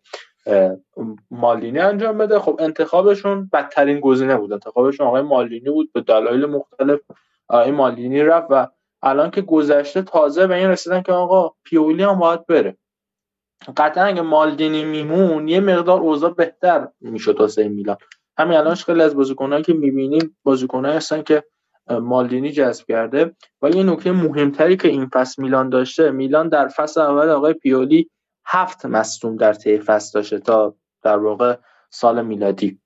مالینی انجام بده. خب انتخابشون بدترین گزینه بود. انتخابشون آقای مالینی بود به دلایل مختلف آقای مالینی رفت و الان که گذشته تازه به این رسیدن که آقا پیولی هم باید بره. قطعا اگه مالدینی میمون یه مقدار اوضاع بهتر می‌شد واسه میلان. همین الانش خیلی از بازیکنایی که می‌بینیم بازیکنایی هستن که مالدینی جذب کرده. و یه نکته مهمتری که این فصل میلان داشته میلان در فصل اول آقای پیولی هفت مصدوم در طی فصل داشته تا در واقع سال میلادی.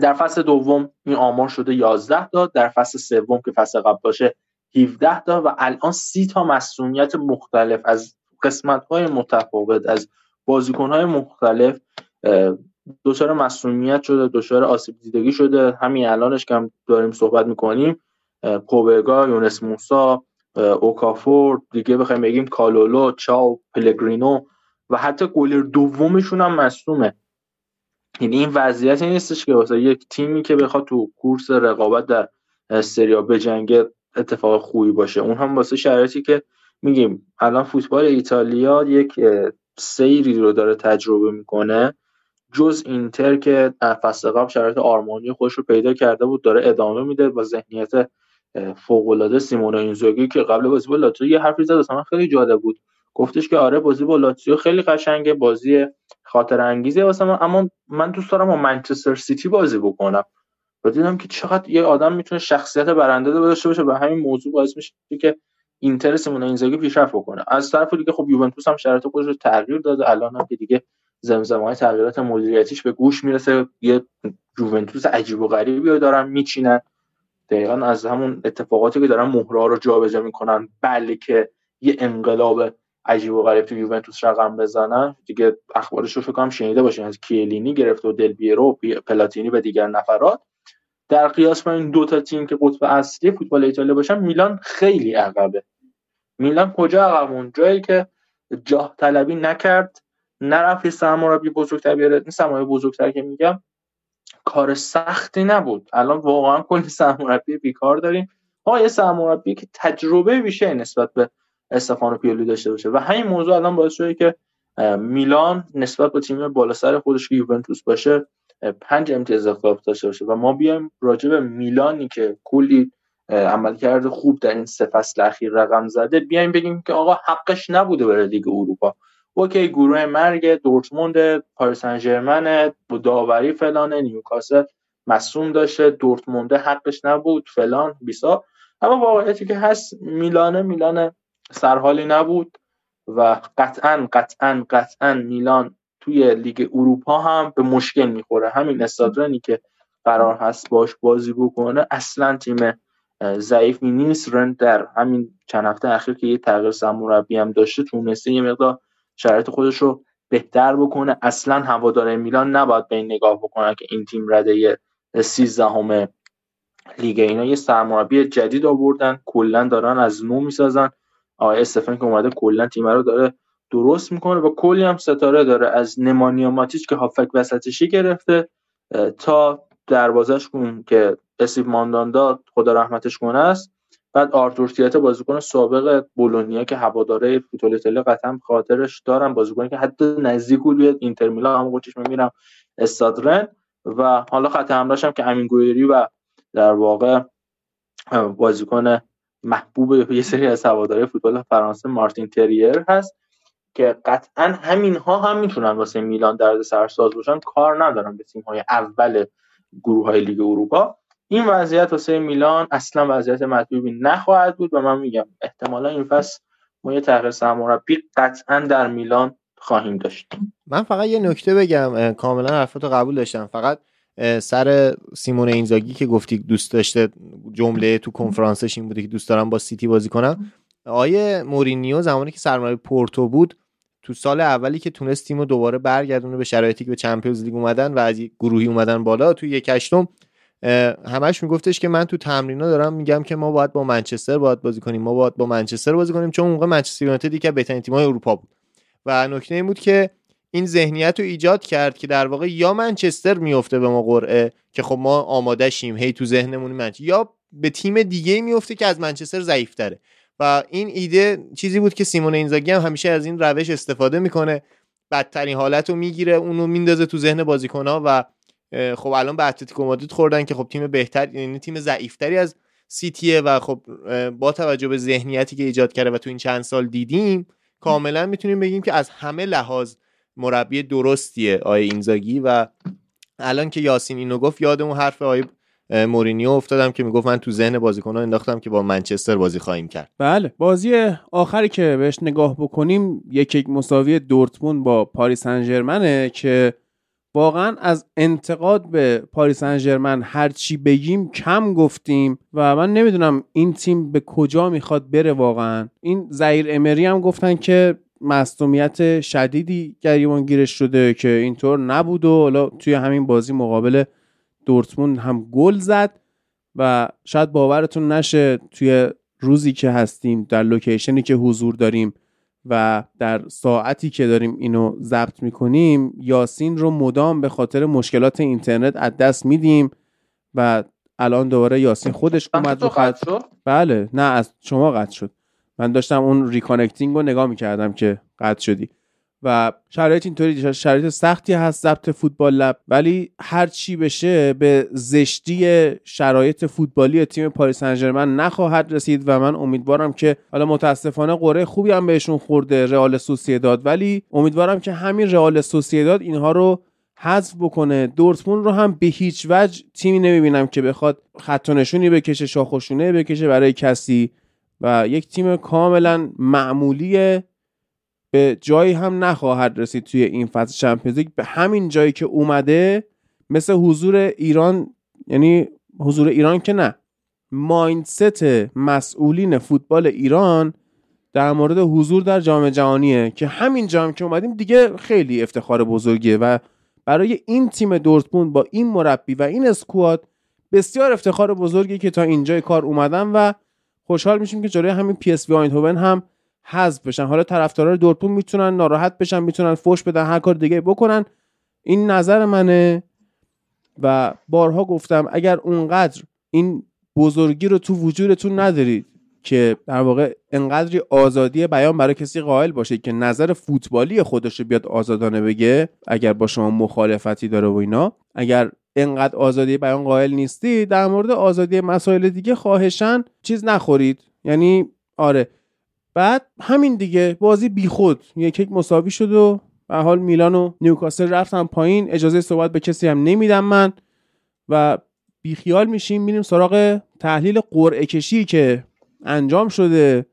در فصل دوم این آمار شده 11 تا در فصل سوم که فصل قبل باشه 17 تا و الان 30 تا مسئولیت مختلف از قسمت های متفاوت از بازیکن های مختلف دچار مسئولیت شده دچار آسیب دیدگی شده. همین الانش که هم داریم صحبت می‌کنیم پوبگا یونس موسا اوکافور دیگه بخوایم بگیم کالولو چاو پلگرینو و حتی گلر دومشون هم مصدومه. یعنی این وضعیت نیستش که واسه یک تیمی که بخواد تو کورس رقابت در سریا بجنگه اتفاق خوبی باشه. اون هم واسه شرایطی که میگیم الان فوتبال ایتالیا یک سیری رو داره تجربه می‌کنه. جز اینتر که در فصل قبل شرایط آرمانی خودش رو پیدا کرده بود داره ادامه میده با ذهنیت فوق العاده سیمون اینزاگی که قبل بازی با لاتزیو یه حرفی زد اصلا خیلی جالب بود. گفتش که آره بازی با لاتزیو خیلی قشنگه بازی خاطر انگیزه واسه من اما من دوست دارم با منچستر سیتی بازی بکنم. و دیدم که چقدر یه آدم می‌تونه شخصیت برنده داشته باشه و همین موضوع باعث میشه که اینتر سیمون اینزاگی پیشرفت بکنه. از طرف دیگه خب یوونتوس هم شرایط خودش رو تغییر داده. الان هم که دیگه زمزمه تغییرات مدیریتیش به گوش می‌رسه. یه یوونتوس عجیب و غریبی دارن میچینن. دقیقا از همون اتفاقاتی که دارن مهرها رو جابجا می‌کنن. بلکه یه انقلاب عجیب و غریب تو یوونتوس رقم بزنن. دیگه اخبارش رو فکر شنیده باشین. از کیلینی گرفته و دل بیرو پلاتینی و دیگر نفرات. در قیاس با این دو تا تیم که قطب اصلی فوتبال ایتالیا باشن میلان خیلی عقبه. میلان کجا عقب؟ جایی که جاه طلبی نکرد. نرفت سرمربی بزرگتر بیاره. این سرمربی بزرگتر که میگم کار سختی نبود. الان واقعا کلی سرمربی بیکار داریم. ما یه سرمربی که تجربه بیشتری نسبت به استفانو پیولی داشته باشه. و همین موضوع الان باعث شده که میلان نسبت به تیم بالا سر خودش که یوونتوس باشه پنج امتیاز اختلاف داشته باشه. و ما بیایم راجع به میلانی که کلی عملکرد خوب در این سه فصل اخیر رقم زده بیایم بگیم که آقا حقش نبوده بره لیگ اروپا. OK گروه مرگ دورتموند پاریس سن با داوری فلان نیوکاسل مصدوم داشته دورتموند حقش نبود فلان بیسا. اما واقعیتی که هست میلانه میلان سرحالی نبود و قطعا قطعا قطعا میلان توی لیگ اروپا هم به مشکل می‌خوره. همین استادرنی که قرار هست باش بازی بکنه اصلا تیم ضعیفی نیست. رند در همین چند هفته اخیر که یه تغییر سرمربی هم داشته تونسته یه مقدار شرایط خودش رو بهتر بکنه. اصلا هوادار میلان نباید به این نگاه بکنن که این تیم رده 13 همه لیگ اینا. یه سرمربی جدید آوردن کلا دارن از نو می‌سازن. آقای استفن که اومده کلا تیم رو داره درست می‌کنه و کلی هم ستاره داره. از نمانیا ماتیچ که هافک وسطشی گرفته تا دروازش کن که اسیب مانداندا خدا رحمتش کنه است. بعد آرتور تیاتا بازیکن سابق بولونیا که هواداره فوتبال ایتالیا قطعا خاطرش دارم بازیکنی که حتی نزدیک بود اینتر میلان هم گوشش میمیرم استادرن. و حالا خط حمله‌اش هم که امین گویری و در واقع بازیکن محبوب یه سری از هواداره فوتبال فرانسه مارتین تریر هست که قطعا همین ها هم می‌تونن واسه میلان درد سرساز باشن. کار ندارن به تیم های اول گروه های لیگ اروپا. این وضعیت واسه میلان اصلا وضعیت مطلوبی نخواهد بود و من میگم احتمالا این فصل ما یه تغییر سرمربی قطعا در میلان خواهیم داشت. من فقط یه نکته بگم کاملا حرفتو قبول داشتم. فقط سر سیمون اینزاگی که گفتی دوست داشته جمله تو کنفرانسش این بوده که دوست دارم با سیتی بازی کنم. آی مورینیو زمانی که سرمربی پورتو بود تو سال اولی که تونست تیم رو دوباره برگردونه به شرایطی که به Champions League اومدن و از گروهی اومدن بالا تو یک هشتم همش میگفتش که من تو تمرینا دارم میگم که ما باید با منچستر باید بازی کنیم ما باید با منچستر بازی کنیم چون موقع منچستر یونایتد که بهترین تیم‌های اروپا بود. و نکته این بود که این ذهنیت رو ایجاد کرد که در واقع یا منچستر میفته به ما قرعه که خب ما آماده شیم هی تو ذهنمون منچ یا به تیم دیگه میفته که از منچستر ضعیفتره. و این ایده چیزی بود که سیمون اینزاگی هم همیشه از این روش استفاده می‌کنه. بدترین حالت رو می‌گیره اونو میندازه تو ذهن بازیکنها و خب الان به اتلتیکو مادرید خوردن که خب تیم بهتر یعنی تیم ضعیفتری از سیتیه و خب با توجه به ذهنیتی که ایجاد کرده و تو این چند سال دیدیم کاملا می‌تونیم بگیم که از همه لحاظ مربی درستیه آی اینزاگی و الان که یاسین اینو گفت یاد اون حرف آی مورینیو افتادم که می‌گفت من تو ذهن بازیکن‌ها انداختم که با منچستر بازی خواهیم کرد. بله بازی آخری که بهش نگاه بکنیم یک یک مساوی دورتموند با پاریس سن که واقعا از انتقاد به پاریس سن هر چی بگیم کم گفتیم و من نمی‌دونم این تیم به کجا می‌خواد بره واقعا. این زئیر امری هم گفتن که مصدومیت شدیدی گریبان گیرش شده که اینطور نبود و حالا توی همین بازی مقابل دورتموند هم گل زد و شاید باورتون نشه توی روزی که هستیم در لوکیشنی که حضور داریم و در ساعتی که داریم اینو ضبط می‌کنیم یاسین رو مدام به خاطر مشکلات اینترنت از دست میدیم و الان دوباره یاسین خودش اومد رو خط. بله نه از شما قطع شد. من داشتم اون reconnecting رو نگاه می‌کردم که قطع شدی. و شرایط اینطوری شرایط سختی هست ضبط فوتبال لب ولی هر چی بشه به زشتی شرایط فوتبالی تیم پاریس سن نخواهد رسید و من امیدوارم که حالا متاسفانه قرعه خوبی هم بهشون خورده رئال سوسیداد ولی امیدوارم که همین رئال سوسیداد اینها رو حذف بکنه. دورتموند رو هم به هیچ وجه تیمی نمی‌بینم که بخواد خط نشونی بکشه شاخشونه بکشه برای کسی. و یک تیم کاملا معمولی به جایی هم نخواهد رسید توی این فصل چمپیونز به همین جایی که اومده مثل حضور ایران یعنی حضور ایران که نه مایندست مسئولین فوتبال ایران در مورد حضور در جام جهانیه که همین جام که اومدیم دیگه خیلی افتخار بزرگیه و برای این تیم دورتموند با این مربی و این اسکواد بسیار افتخار بزرگی که تا اینجای کار اومدن و خوشحال میشیم که جلوی همین پی اس وی هم حذف بشن. حالا طرفدارای دورتموند می‌تونن ناراحت بشن می‌تونن فوش بدن هر کار دیگه بکنن. این نظر منه و بارها گفتم اگر اونقدر این بزرگی رو تو وجودتون ندارید که در واقع انقدری آزادی بیان برای کسی قائل باشه که نظر فوتبالی خودش رو بیاد آزادانه بگه اگر با شما مخالفتی داره و اینا اگر انقدر آزادی بیان قائل نیستی در مورد آزادی مسائل دیگه خواهشن چیز نخورید. یعنی آره. بعد همین دیگه بازی بیخود. یک یک مساوی شد و به حال میلان و نیوکاسل رفتن پایین. اجازه صحبت به کسی هم نمیدم من. و بیخیال میشیم میریم سراغ تحلیل قرعه کشی که انجام شده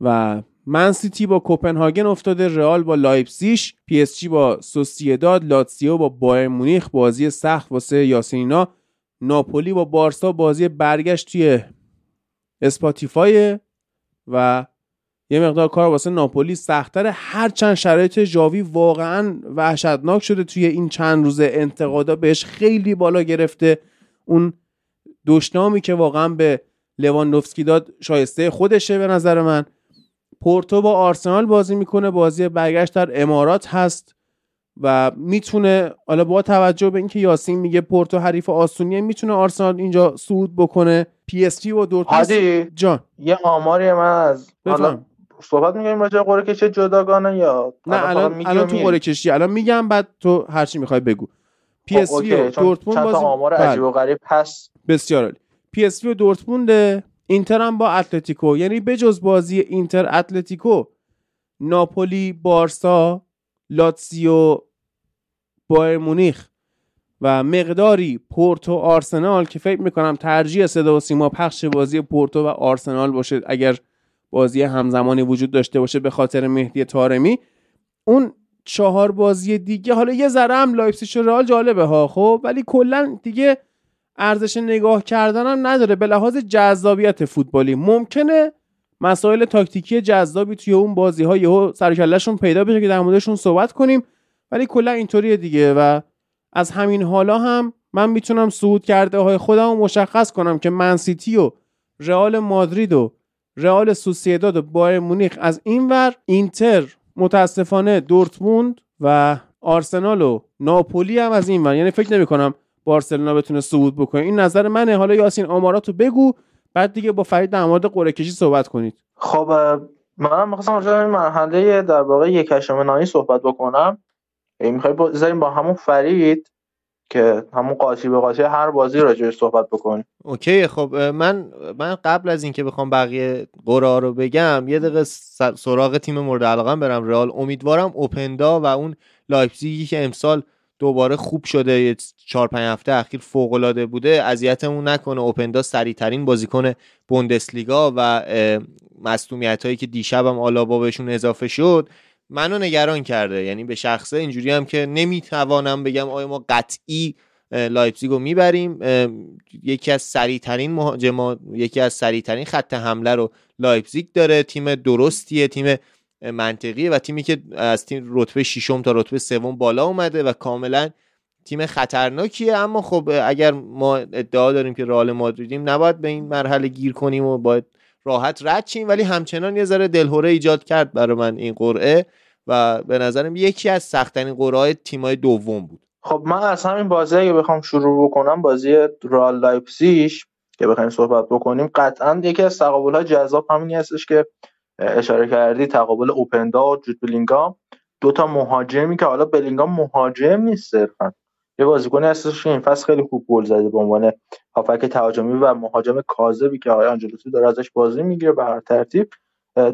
و من سیتی با کوپنهاگن افتاده رئال با لایپسیش پی اس جی با سوسیداد لاتسیو با بایر مونیخ بازی سخت واسه یاسینا ناپولی با بارسا بازی برگشت توی اسپاتیفای و یه مقدار کار واسه ناپولی سختتر هرچند شرایط جاوی واقعا وحشتناک شده توی این چند روزه انتقادا بهش خیلی بالا گرفته. اون دشنامی که واقعا به لواندوفسکی داد شایسته خودشه به نظر من. پورتو با آرسنال بازی می‌کنه. بازی برگشت در امارات هست و می‌تونه حالا با توجه به اینکه یاسین میگه پورتو حریف آسونیه می‌تونه آرسنال اینجا صعود بکنه. پی اس وی و دورتموند. جان. یه آماری من از صحبت می‌کنیم راجع قرعه کشی جداگانه یا نه الان الان تو قرعه کشی. الان میگم بعد تو هر چی می‌خوای بگو. پی اس وی و دورتموند بازی آمار بله. عجیب و غریب پس بسیار عالی. پی اس وی و دورتموند اینتر هم با اتلتیکو. یعنی بجز بازی اینتر اتلتیکو ناپولی بارسا لاتزیو بایر مونیخ و مقداری پورتو آرسنال که فکر می‌کنم ترجیح صدا و سیما پخش بازی پورتو و آرسنال باشه اگر بازی همزمانی وجود داشته باشه به خاطر مهدی تارمی. اون چهار بازی دیگه حالا یه ذره هم لایپزیگ و رئال جالبه ها خب ولی کلا دیگه ارزش نگاه کردن هم نداره. به لحاظ جذابیت فوتبالی. ممکنه مسائل تاکتیکی جذابی توی اون بازی ها یهو سر و کله‌شون پیدا بشه که در موردشون صحبت کنیم. ولی کلا اینطوریه دیگه و از همین حالا هم من می‌تونم صعود کرده های خودم رو مشخص کنم که من سیتی و رئال مادرید و رئال سوسیداد و بایر مونیخ از اینور اینتر متاسفانه دورتموند و آرسنال و ناپولی هم از اینور یعنی فکر نمی کنم بارسلونا بتونه صعود بکنه. این نظر منه. حالا یاسین آماراتو بگو. بعد دیگه با فرید در مورد قرعه کشی صحبت کنید. خب منم می‌خواستم راجع این مرحله در واقع یک هشتم نهایی صحبت بکنم. می‌خوای بذاریم با همون فرید که همون قاطی به قاطی هر بازی راجعش صحبت بکنیم. OK خب من من قبل از اینکه بخوام بقیه قرعه‌ها رو بگم یه دقیقه سراغ تیم مورد علاقه برم. رئال امیدوارم اوپندا و اون لایپزیگی که امسال دوباره خوب شده چهار پنج هفته اخیر فوق العاده بوده اذیتمون نکنه. اوپندا سریع ترین بازیکن بوندسلیگا و مصدومیت هایی که دیشبم آلابا بهشون اضافه شد منو نگران کرده. یعنی به شخصه اینجوری هم که نمی‌توانم بگم آیا ما قطعی لایپزیگو می‌بریم. یکی از سریعترین مهاجما یکی از سریعترین خط حمله رو لایپزیگ داره. تیم درستیه. تیم منطقیه و تیمی که از تیم رتبه ششم تا رتبه سوم بالا اومده و کاملا تیم خطرناکیه. اما خب اگر ما ادعا داریم که رئال مادریدیم نباید به این مرحله گیر کنیم و باید راحت رد شیم ولی همچنان یه ذره دلهره ایجاد کرد برای من این قرعه و به نظرم یکی از سختترین قرعه تیمای دوم بود. خب من از همین بازی اگه بخوام شروع بکنم بازی رال لایپسیش که بخوایم صحبت بکنیم قطعا یکی از تقابل های جذاب همینی هستش که اشاره کردی تقابل اوپندا و جود بلینگام دو تا مهاجمی که حالا بلینگام مهاجم نیست صرفا. یه بازیکنی هستش این فصل خیلی خوب گل زده به عنوان هافک تهاجمی و مهاجم کاذبی که آقای آنجلوتی داره ازش بازی می‌گیره به هر ترتیب.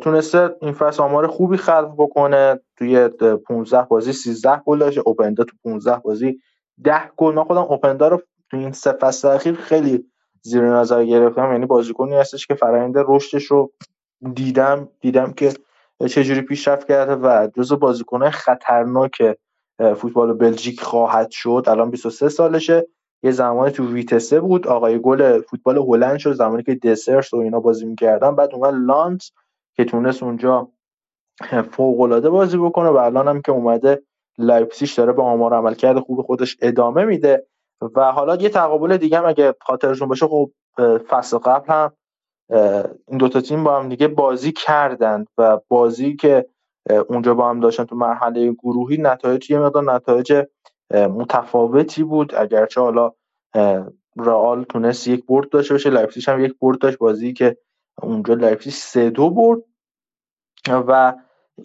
تونسته این فصل آمار خوبی خلق بکنه. توی 15 بازی 13 گل داشته. اوپندا تو 15 بازی 10 گل. من خودم اوپندا رو تو این سه فصل اخیر خیلی زیر نظر گرفتم. یعنی بازیکنی هستش که فرآیند رشدش رو دیدم دیدم که چجوری پیشرفت کرده و جزو بازیکنهای خطرناک فوتبال بلژیک خواهد شد. الان 23 سالشه. یه زمانی تو ویتسه بود. آقای گل فوتبال هلند شد. زمانی که دسرس و اینا بازی می‌کردن. بعد اومد لانس که تونست اونجا فوق بازی بکنه و الان هم که اومده لایپزیگ داره به آمار عملکرد خوب خودش ادامه میده. و حالا یه تقابل دیگه هم اگه خاطرتون باشه خب فصل قبل هم این دوتا تیم با هم دیگه بازی کردند و بازی که اونجا با هم داشتن تو مرحله گروهی نتایج یه مقدار نتایج متفاوتی بود. اگرچه حالا رئال تونست یک برد داشته باشه لایپزیگ هم یک برد داشت بازی که اونجا لایپزیگ سه دو برد. و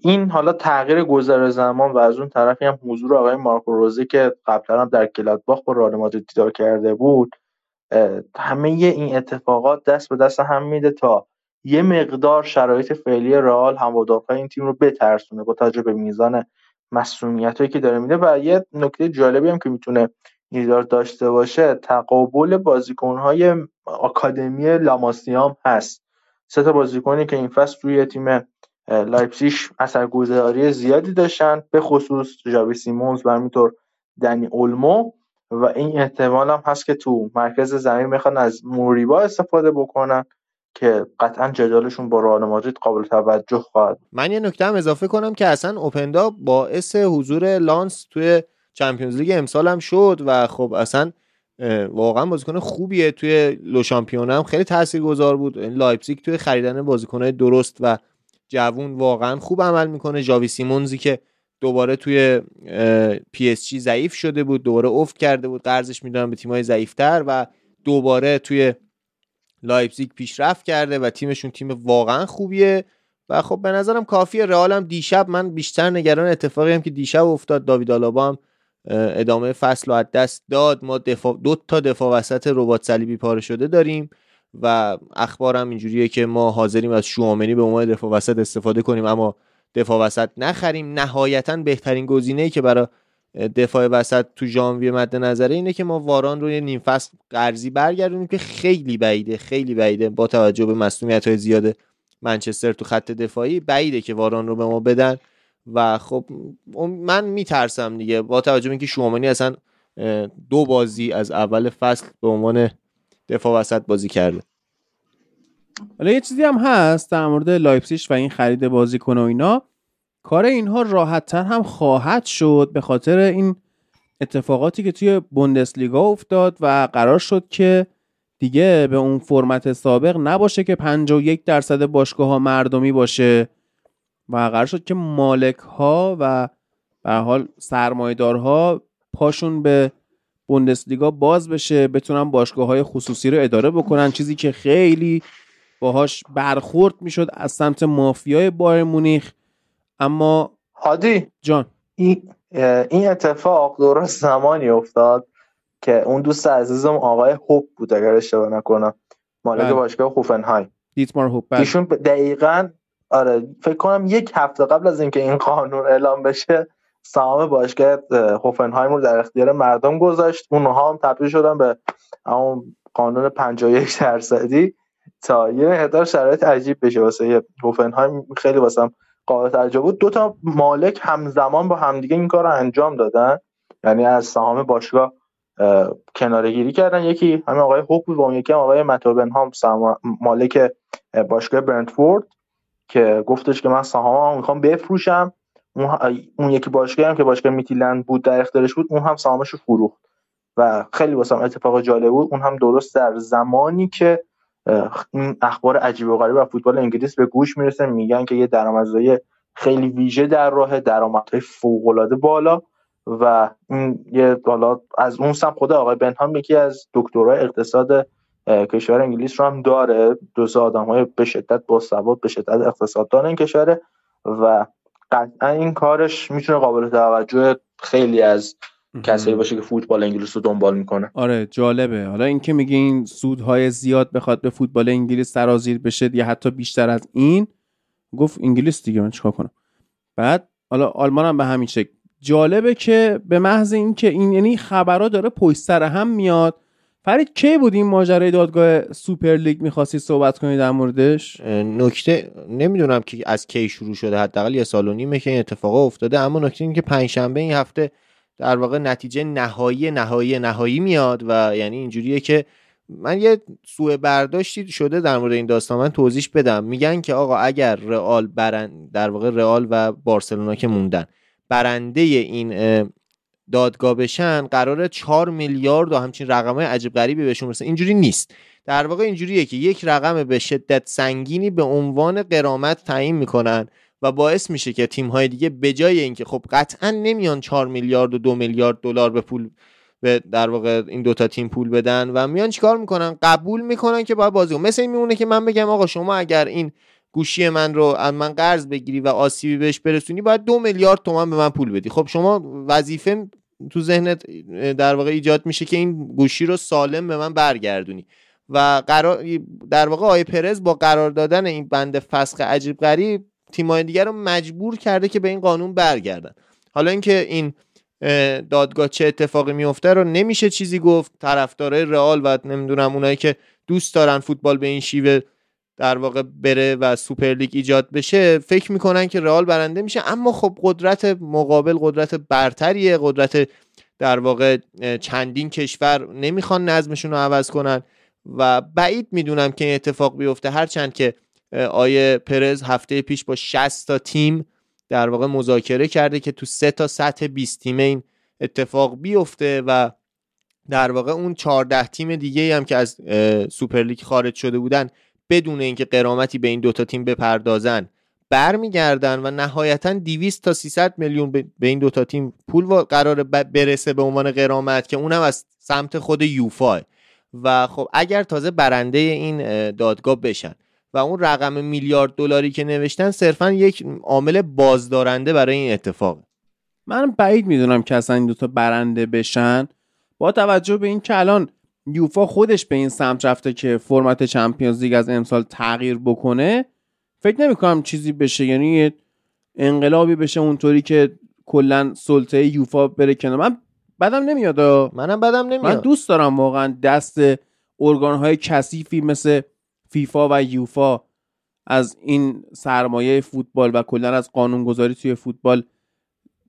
این حالا تغییر گذر زمان و از اون طرفی هم حضور آقای مارکو رزی که قبلا هم در گلادباخ با رئال مادرید دیدار کرده بود همه این اتفاقات دست به دست هم میده تا یه مقدار شرایط فعلی رئال هوادارهای این تیم رو بترسونه با توجه به میزان مصدومیت که داره میده و یه نکته جالبی هم که می‌تونه ایدار داشته باشه تقابل بازیکنهای آکادمی لاماسیا هم هست. سه تا بازیکنی که این فصل روی تیم لایپزیگ اثرگذاری زیادی داشتن به خصوص جاوی سیمونز و همینطور دنی اولمو. و این احتمال هم هست که تو مرکز زمین بخوان از موریبا استفاده بکنن که قطعا جدالشون با رئال مادرید قابل توجه خواهد من یه نکته هم اضافه کنم که اصلا اوپندا باعث حضور لانس توی Champions League امسال هم شد و خب اصلا واقعا بازیکن خوبیه توی لوشامپیونا هم. خیلی تاثیرگذار بود. لایپزیگ توی خریدن بازیکنهای درست و جوون واقعا خوب عمل می‌کنه. جاوی سیمونزی که دوباره توی PSG ضعیف شده بود دوباره افت کرده بود قرضش می‌دادن به تیمای ضعیفتر و دوباره توی لایپزیگ پیشرفت کرده و تیمشون تیم واقعا خوبیه. و خب به نظرم کافیه. رئال هم دیشب من بیشتر نگران اتفاقی هم که دیشب افتاد. داوید آلابا هم ادامه فصل رو از دست داد. ما دفاع دو تا دفاع وسط ربات صلیبی پاره شده داریم و اخبارم اینجوریه که ما حاضریم از شوامنی به عنوان دفاع وسط استفاده کنیم. اما دفاع وسط نخریم. نهایتا بهترین گزینه ای که برای دفاع وسط تو ژانویه مد نظره اینه که ما واران رو یه نیم فصل قرضی برگردونیم که خیلی بعیده خیلی بعیده با توجه به مسئولیت های زیاد منچستر تو خط دفاعی. بعیده که واران رو به ما بدن و خب من میترسم دیگه با توجه به اینکه شومانی اصلا دو بازی از اول فصل به عنوان دفاع وسط بازی کرده. حالا یه چیزی هم هست در مورد لایپسیش و این خرید بازیکن و اینا. کار اینها راحتتر هم خواهد شد به خاطر این اتفاقاتی که توی بوندسلیگا افتاد و قرار شد که دیگه به اون فرمت سابق نباشه که 51 درصد باشگاه ها مردمی باشه و قرار شد که مالک ها و به حال سرمایدارها پاشون به بوندسلیگا باز بشه بتونن باشگاه های خصوصی رو اداره بکنن چیزی که خیلی باهاش برخورد می‌شد از سمت مافیای بایر مونیخ. اما هادی جان. این این اتفاق درست زمانی افتاد که اون دوست عزیزم آقای هوب بود اگر اشتباه نکنم. مالک بله. باشگاه هوفنهایم. دیتمار هوب بله. ایشون دقیقا آره فکر کنم یک هفته قبل از اینکه این قانون اعلام بشه سهام باشگاه اه، هوفنهایم رو در اختیار مردم گذاشت. اونها هم تبدیل شدن به همون قانون 51 درصدی. تا یه مقدار شرایط عجیب بشه واسه هوفنهایم. خیلی واسم قابل توجه بود. دو تا مالک همزمان با همدیگه این کار رو انجام دادن. یعنی از سهام باشگاه اه، کنارگیری کردن. یکی همین آقای هوپ بود اون یکی هم آقای متوبنهام سهام- مالک اه، باشگاه برنتفورد که گفتش که من سهامم می‌خوام بفروشم. اون, یکی باشگاه هم که باشگاه میتیلند بود در اختیارش بود اون هم سهامش رو فروخت. و خیلی واسم اتفاق جالب بود. اون هم درست در زمانی که اخبار عجیب و غریب از فوتبال انگلیس به گوش می‌رسه. میگن که یه درآمدزایی خیلی ویژه در راه درآمدهای فوق‌العاده بالا و این یه حالا از اون سم خود آقای بنهام یکی از دکترای اقتصاد کشور انگلیس رو هم داره. دو سه آدم های به شدت باسواد به شدت اقتصاددان این کشوره و قطعا این کارش می‌تونه قابل توجه خیلی از کسایی باشه که فوتبال انگلیس رو دنبال می‌کنه آره جالبه. حالا اینکه میگه این سودهای زیاد بخواد به فوتبال انگلیس سرازیر بشه یا حتی بیشتر از این گفت انگلیس دیگه من چیکار کنم؟ بعد حالا آلمان هم به همین شکل. جالبه که به محض اینکه این یعنی خبرها داره پشت سر هم میاد. فرید کی بود این ماجرای دادگاه سوپر لیگ؟ می‌خواستی صحبت کنی در موردش؟ نکته نمی‌دونم که از کی شروع شده حداقل یه سال و نیمه که این اتفاق افتاده اما نکته این که پنجشنبه این هفته در واقع نتیجه نهایی نهایی نهایی میاد و یعنی اینجوریه که من یه سوء برداشتی شده در مورد این داستان. من توضیح بدم. میگن که آقا اگر رئال برند در واقع رئال و بارسلونا که موندن برنده این اه، دادگاه بشن قراره 4 میلیارد و همچین رقمای عجیب غریبی بهشون برسه. اینجوری نیست. در واقع اینجوریه که یک رقم به شدت سنگینی به عنوان قرامت تعیین می‌کنن و باعث میشه که تیم های دیگه به جای اینکه خب قطعا نمیان 4 میلیارد و 2 میلیارد دلار به پول به در واقع این دوتا تیم پول بدن و میان چیکار می‌کنن؟ قبول می‌کنن که باید بازی. مثل این میمونه که من بگم آقا شما اگر این گوشی من رو از من قرض بگیری و آسیبی بهش برسونی باید دو میلیارد تومن به من پول بدی. خب شما وظیفه تو ذهنت در واقع ایجاد میشه که این گوشی رو سالم به من برگردونی. و قرار در واقع آی پرز با قرار دادن این بند فسخ عجیب غریب تیمای دیگر رو مجبور کرده که به این قانون برگردن. حالا اینکه این اه، دادگاه چه اتفاقی میفته رو نمیشه چیزی گفت. طرفدارای رئال و نمی‌دونم اونایی که دوست دارن فوتبال به این شیوه در واقع بره و سوپر لیگ ایجاد بشه فکر می‌کنن که رئال برنده میشه. اما خب قدرت مقابل قدرت برتریه. قدرت در واقع چندین کشور نمی‌خوان نظمشون رو عوض کنن. و بعید می‌دونم که این اتفاق بیفته. هرچند که آیه پرز هفته پیش با 60 تا تیم در واقع مذاکره کرده که تو سه تا سطح 20 تیمه این اتفاق بیفته و در واقع اون 14 تیم دیگه هم که از اه، سوپر لیگ خارج شده بودن بدون اینکه قرامتی به این دوتا تیم بپردازن برمیگردن و نهایتا 200 تا 300 میلیون به این دوتا تیم پول قرار برسه به عنوان قرامت که اونم از سمت خود یوفا. و خب اگر تازه برنده این اه، دادگاه بشن و اون رقم میلیارد دلاری که نوشتن صرفا یک عامل بازدارنده برای این اتفاق. من بعید می‌دونم که اصلا این دوتا برنده بشن. با توجه به این که الان یوفا خودش به این سمت رفته که فرمت چمپیونز لیگ از امسال تغییر بکنه فکر نمی کنم چیزی بشه. یعنی انقلابی بشه اونطوری که کلا سلطه یوفا بره کنار. من بدم نمیاد. منم بدم من نمیاد دوست دارم واقعا دست ارگان های کثیفی مثل فیفا و یوفا از این سرمایه فوتبال و کلا از قانونگذاری توی فوتبال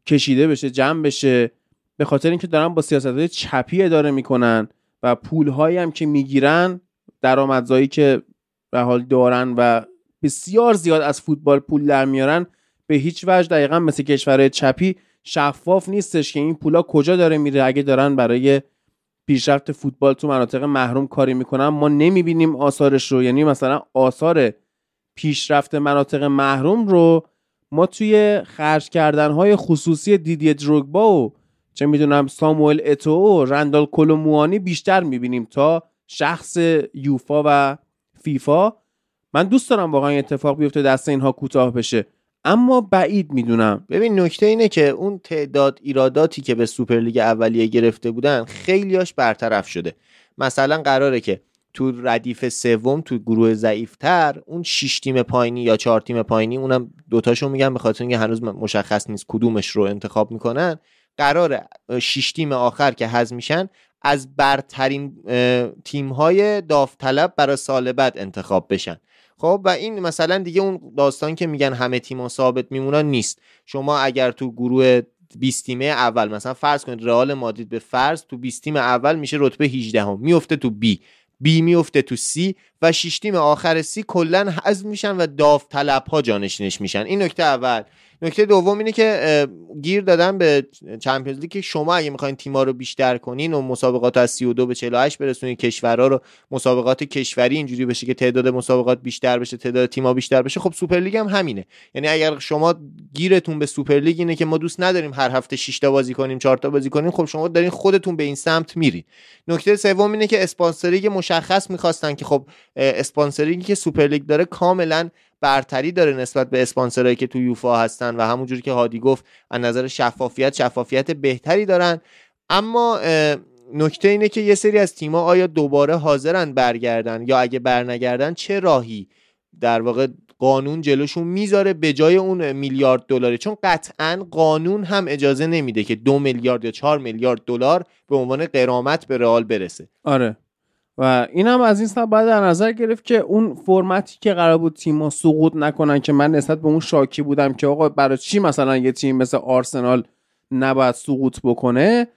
کشیده بشه جمع بشه. به خاطر اینکه دارن با سیاست های چپی اداره می‌کنن و پول هایی هم که می‌گیرن درآمدزایی که به حال دارن و بسیار زیاد از فوتبال پول در میارن به هیچ وجه دقیقا مثل کشورهای چپی شفاف نیستش که این پولا کجا داره میره اگه دارن برای پیشرفت فوتبال تو مناطق محروم کاری می‌کنن ما نمی‌بینیم آثارش رو. یعنی مثلا آثار پیشرفت مناطق محروم رو ما توی خرج کردن های خصوصی دیدیه دروگبا و چه می‌دونم ساموئل اتو و رندال کولو موانی بیشتر می‌بینیم تا شخص یوفا و فیفا. من دوست دارم واقعا اتفاق بیفته دست اینها کوتاه بشه. اما بعید می‌دونم. ببین نکته اینه که اون تعداد ایراداتی که به سوپرلیگ اولیه گرفته بودن خیلیاش برطرف شده. مثلا قراره که تو ردیف سوم تو گروه ضعیفتر اون 6 تیم پایینی یا 4 تیم پایینی اونم دوتاشو میگم به خاطر اینکه هنوز مشخص نیست کدومش رو انتخاب می‌کنن. قرار 6 تیم آخر که حذف میشن از برترین تیم های داوطلب برای سال بعد انتخاب بشن. خب و این مثلا دیگه اون داستان که میگن همه تیم‌ها ثابت میمونن نیست. شما اگر تو گروه 20 تیمه اول مثلا فرض کنید رئال مادرید به فرض تو 20 تیم اول میشه رتبه 18 هم میفته تو بی. B میفته تو C و 6 تیم آخر C کلا حذف میشن و داوطلب ها جانشینش میشن. این نکته اول. نکته دوم اینه که گیر دادن به Champions League که شما اگه می‌خواین تیما رو بیشتر کنین و مسابقات از 32 به 48 برسونین کشورها رو مسابقات کشوری اینجوری بشه که تعداد مسابقات بیشتر بشه تعداد تیما بیشتر بشه خب سوپرلیگ هم همینه. یعنی اگر شما گیرتون به سوپرلیگ اینه که ما دوست نداریم هر هفته 6 تا بازی کنیم 4 تا بازی کنیم خب شما دارین خودتون به این سمت میرید نکته سوم اینه که sponsoring مشخص می‌خواستن که خب sponsoring ی که سوپرلیگ داره کاملا برتری داره نسبت به اسپانسرایی که تو یوفا هستن و همونجوری که هادی گفت از نظر شفافیت شفافیت بهتری دارن. اما نکته اینه که یه سری از تیما آیا دوباره حاضرن برگردن؟ یا اگه برنگردن چه راهی؟ در واقع قانون جلوشون می‌ذاره به جای اون میلیارد دلاری. چون قطعا قانون هم اجازه نمیده که دو میلیارد یا چهار میلیارد دلار به عنوان قرامت به رئال برسه. آره. و این هم از این سمت باید در نظر گرفت که اون فرمتی که قرار بود تیم‌ها سقوط نکنن که من نسبت به اون شاکی بودم که آقا برای چی مثلا یه تیم مثل آرسنال نباید سقوط بکنه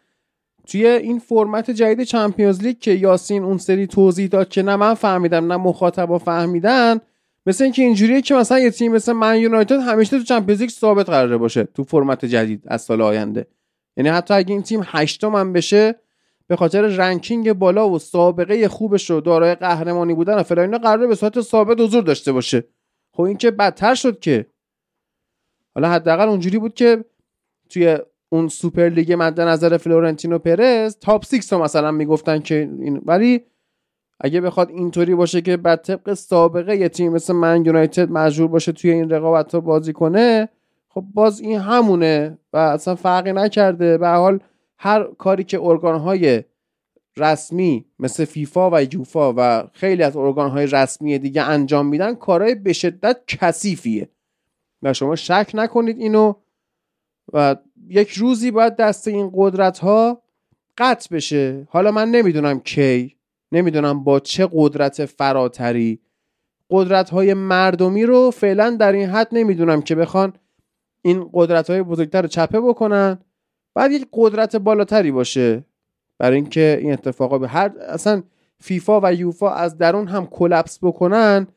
توی این فرمت جدید چمپیونز لیگ که یاسین اون سری توضیح داد که نه من فهمیدم نه مخاطبا فهمیدن مثل اینکه اینجوریه که مثلا یه تیم مثل من یونایتد همیشه تو چمپیونز لیگ ثابت قراره باشه تو فرمت جدید از سال آینده. یعنی حتی اگه این تیم هشتم هم بشه به خاطر ranking بالا و سابقه خوبش رو دارای قهرمانی بودن و فلان قراره به صورت ثابت حضور داشته باشه. خب این که بدتر شد که. حالا حداقل اونجوری بود که توی اون سوپر لیگ مد نظر فلورنتینو پرز top 6 رو مثلا می‌گفتن که این ولی اگه بخواد اینطوری باشه که بعد طبق سابقه یه تیم مثل Man United مجبور باشه توی این رقابت ها بازی کنه خب باز این همونه و اصلا فرقی نکرده. به حال هر کاری که ارگانهای رسمی مثل فیفا و یوفا و خیلی از ارگانهای رسمی دیگه انجام میدن کارهای به شدت کثیفیه. و شما شک نکنید اینو. و یک روزی باید دست این قدرت ها قطع بشه. حالا من نمی‌دونم کی نمی‌دونم با چه قدرت فراتری. قدرت های مردمی رو فعلا در این حد نمی‌دونم که بخوان این قدرت های بزرگتر رو چپه بکنن. بعد یک قدرت بالاتری باشه برای اینکه این اتفاقا به هر اصلا فیفا و یوفا از درون هم collapse بکنن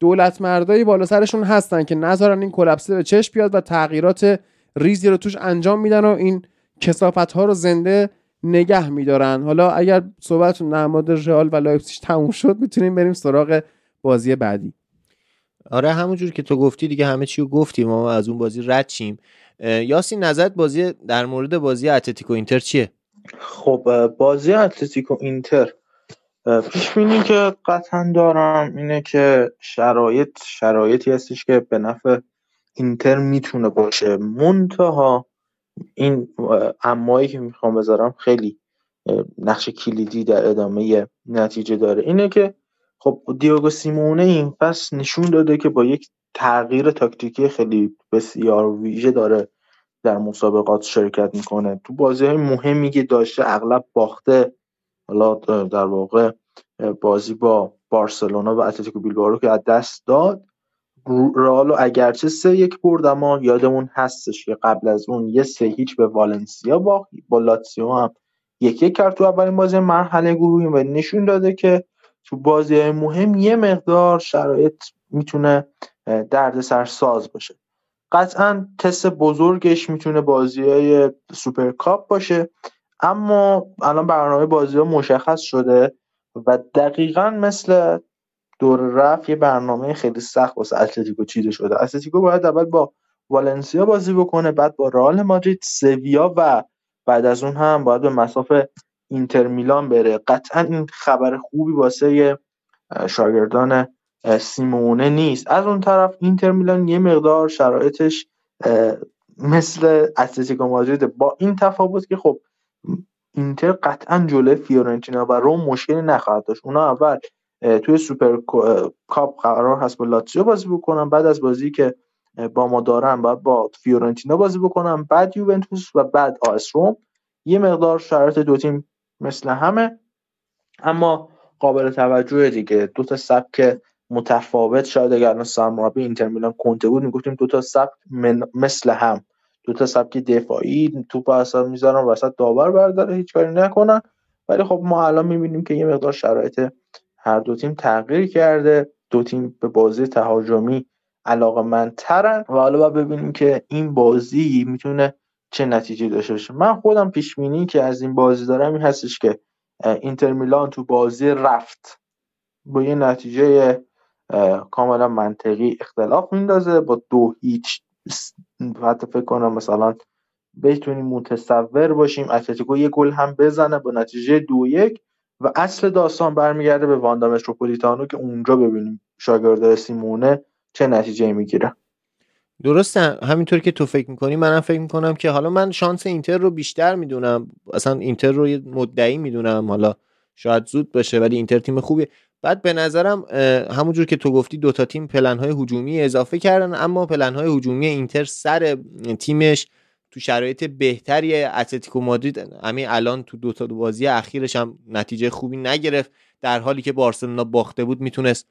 دولت مردایی بالا سرشون هستن که نذارن این collapse ه به چشم بیاد و تغییرات ریزی رو توش انجام میدن و این کثافت ها رو زنده نگه میدارن. حالا اگر صحبتتون مورد رئال و لایپزیگ تموم شد می‌تونیم بریم سراغ بازی بعدی. آره همونجور که تو گفتی دیگه همه چی رو گفتیم ما از اون بازی رد چیم یاسین نظرت بازی در مورد بازی اتلتیکو اینتر چیه؟ خب بازی اتلتیکو اینتر پیش بینی که قطعا دارم اینه که شرایط شرایطی هستش که به نفع اینتر می‌تونه باشه. منتها این امایی که می‌خوام بذارم خیلی نقش کلیدی در ادامه نتیجه داره. اینه که خب دیوگو سیمونه این فصل نشون داده که با یک تغییر تاکتیکی خیلی بسیار ویژه داره در مسابقات شرکت می‌کنه. تو بازی های مهمی که داشته اغلب باخته حالا در واقع بازی با بارسلونا و اتلتیکو بیلبائو که از دست داد رئال اگرچه سه یک برد اما یادمون هستش که قبل از اون یه سه هیچ به والنسیا باخت. با لاتسیو هم یک یک کرد تو اولین بازی مرحله گروهی و نشون داده که تو بازی های مهم یه مقدار شرایط می‌تونه درد ساز باشه. قطعا تست بزرگش می‌تونه بازی های کاپ باشه اما الان برنامه بازی ها مشخص شده و دقیقا مثل دور رفت یه برنامه خیلی سخت واسه اتلتیکو چیده شده. اتلتیکو باید اول با والنسیا بازی بکنه بعد با رئال مادرید سویا و بعد از اون هم باید به مصاف اینتر میلان بره. قطعا این خبر خوبی واسه شاگردان سیمونه نیست. از اون طرف اینتر میلان یه مقدار شرایطش مثل اتلتیکو مادرید با این تفاوت که خب اینتر قطعا جلوی فیورنتینا و رم مشکلی نخواهد داشت. اونا اول توی Super Cup قرار هست با لاتزیو بازی بکنن بعد از بازی که با ما دارن بعد با فیورنتینا بازی بکنن بعد یوونتوس و بعد آس روم یه مقدار شرایط دو تیم مثل همه اما قابل توجه دیگه. دو تا سبک متفاوت. شاید اگر الان سرمربی اینتر میلان کنته بود می‌گفتیم دو تا سبک مثل هم. دو تا سبک دفاعی توپ اصلا می‌ذارن وسط داور برداره هیچ کاری نکنن. ولی خب ما الان می‌بینیم که یه مقدار شرایط هر دو تیم تغییر کرده. دو تیم به بازی تهاجمی علاقه من ترن و حالا باید ببینیم که این بازی می‌تونه چه نتیجه داشته باشه. من خودم پیش بینی که از این بازی دارم این هستش که اینتر میلان تو بازی رفت. با یه نتیجه کاملا منطقی اختلاف میندازه. با دو هیچ حتی فکر کنم مثلا بتونیم متصور باشیم اتلتیکو یه گل هم بزنه با نتیجه دو یک و اصل داستان برمیگرده به واندا متروپولیتانو که اونجا ببینیم شاگرد سیمونه چه نتیجه می‌گیره. درسته همینطور که تو فکر می‌کنی منم فکر می‌کنم که حالا من شانس اینتر رو بیشتر می‌دونم. اصلا اینتر رو مدعی می‌دونم. حالا شاید زود باشه ولی اینتر تیم خوبیه. بعد به نظرم همونجور که تو گفتی دوتا تیم پلنهای هجومی اضافه کردن اما پلنهای هجومی اینتر سر تیمش تو شرایط بهتری اتلتیکو مادرید. همین الان تو دوتا دو بازی اخیرش هم نتیجه خوبی نگرفت. در حالی که بارسلونا باخته بود می‌تونست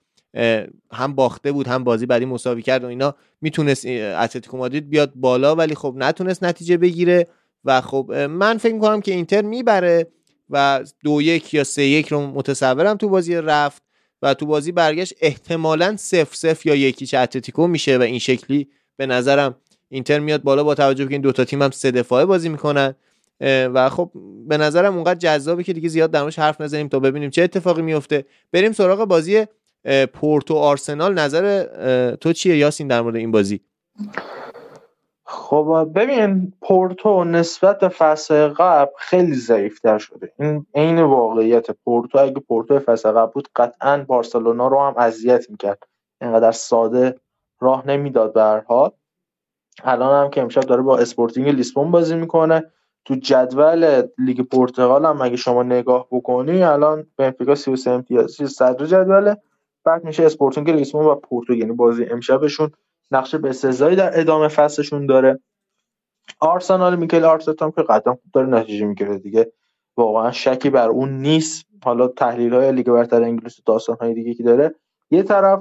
هم باخته بود هم بازی بعدی مساوی کرد و اینا می‌تونست اتلتیکو مادرید بیاد بالا ولی خب نتونست نتیجه بگیره. و خب من فکر می‌کنم که اینتر می‌بره. و دو یک یا سه یک رو متصورم تو بازی رفت و تو بازی برگشت. احتمالا سف سف یا یکیچ اتلتیکو میشه و این شکلی به نظرم اینتر میاد بالا با توجه به این دوتا تیم هم سه دفاعه بازی می‌کنن. و خب به نظرم اونقدر جذابه که دیگه زیاد درموش حرف نزنیم تا ببینیم چه اتفاقی میفته. بریم سراغ بازی پورتو آرسنال. نظر تو چیه یاسین در مورد این بازی؟ خب ببین پورتو نسبت به فصل قبل خیلی ضعیفتر شده. این عین واقعیت پورتو. اگه پورتو فصل قبل بود قطعا بارسلونا رو هم اذیت می‌کرد. اینقدر ساده راه نمی‌داد به هر حال. الان هم که امشب داره با اسپورتینگ لیسبون بازی می‌کنه. تو جدول لیگ پرتغال هم اگه شما نگاه بکنی الان بنفیکا 33 امتیازی صدر جدوله. بعد میشه اسپورتینگ لیسبون و پورتو. یعنی بازی امشبشون نقش به سزایی در ادامه فصلشون داره. آرسنال میکل آرتتا هم که قدم خوب داره نتیجه می‌گیره دیگه. واقعا شکی بر اون نیست. حالا تحلیل های لیگ برتر انگلیس و داستان های دیگه که داره. یه طرف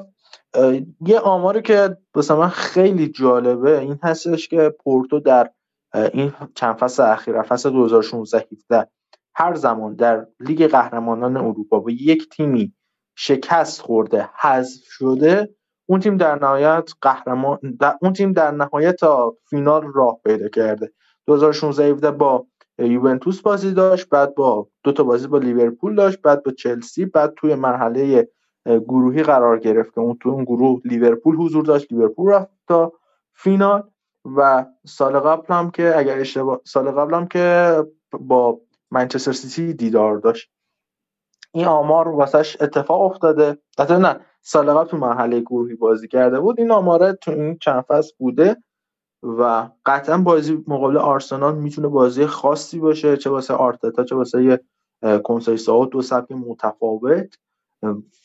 یه آماری که واسه من خیلی جالبه این هستش که پورتو در این چند فصل اخیر فصل 2016 17 هر زمان در لیگ قهرمانان اروپا با یک تیمی شکست خورده حذف شده. اون تیم در نهایت قهرمان اون تیم در نهایت تا فینال راه پیدا کرده. 2016 17 با یوونتوس بازی داشت بعد با دو تا بازی با لیورپول داشت بعد با چلسی بعد توی مرحله گروهی قرار گرفت که اون تو اون گروه لیورپول حضور داشت. لیورپول رفت تا فینال و سال قبل هم که اگر اشتباه سال قبل هم که با منچستر سیتی دیدار داشت. این آمار واسش اتفاق افتاده. حتی نه سال قبل تو مرحله گروهی بازی کرده بود. این آماره تو این چند فصل بوده و قطعا بازی مقابل آرسنال می‌تونه بازی خاصی باشه چه واسه آرتتا چه واسه یه کنسایسا دو سبک متفاوت.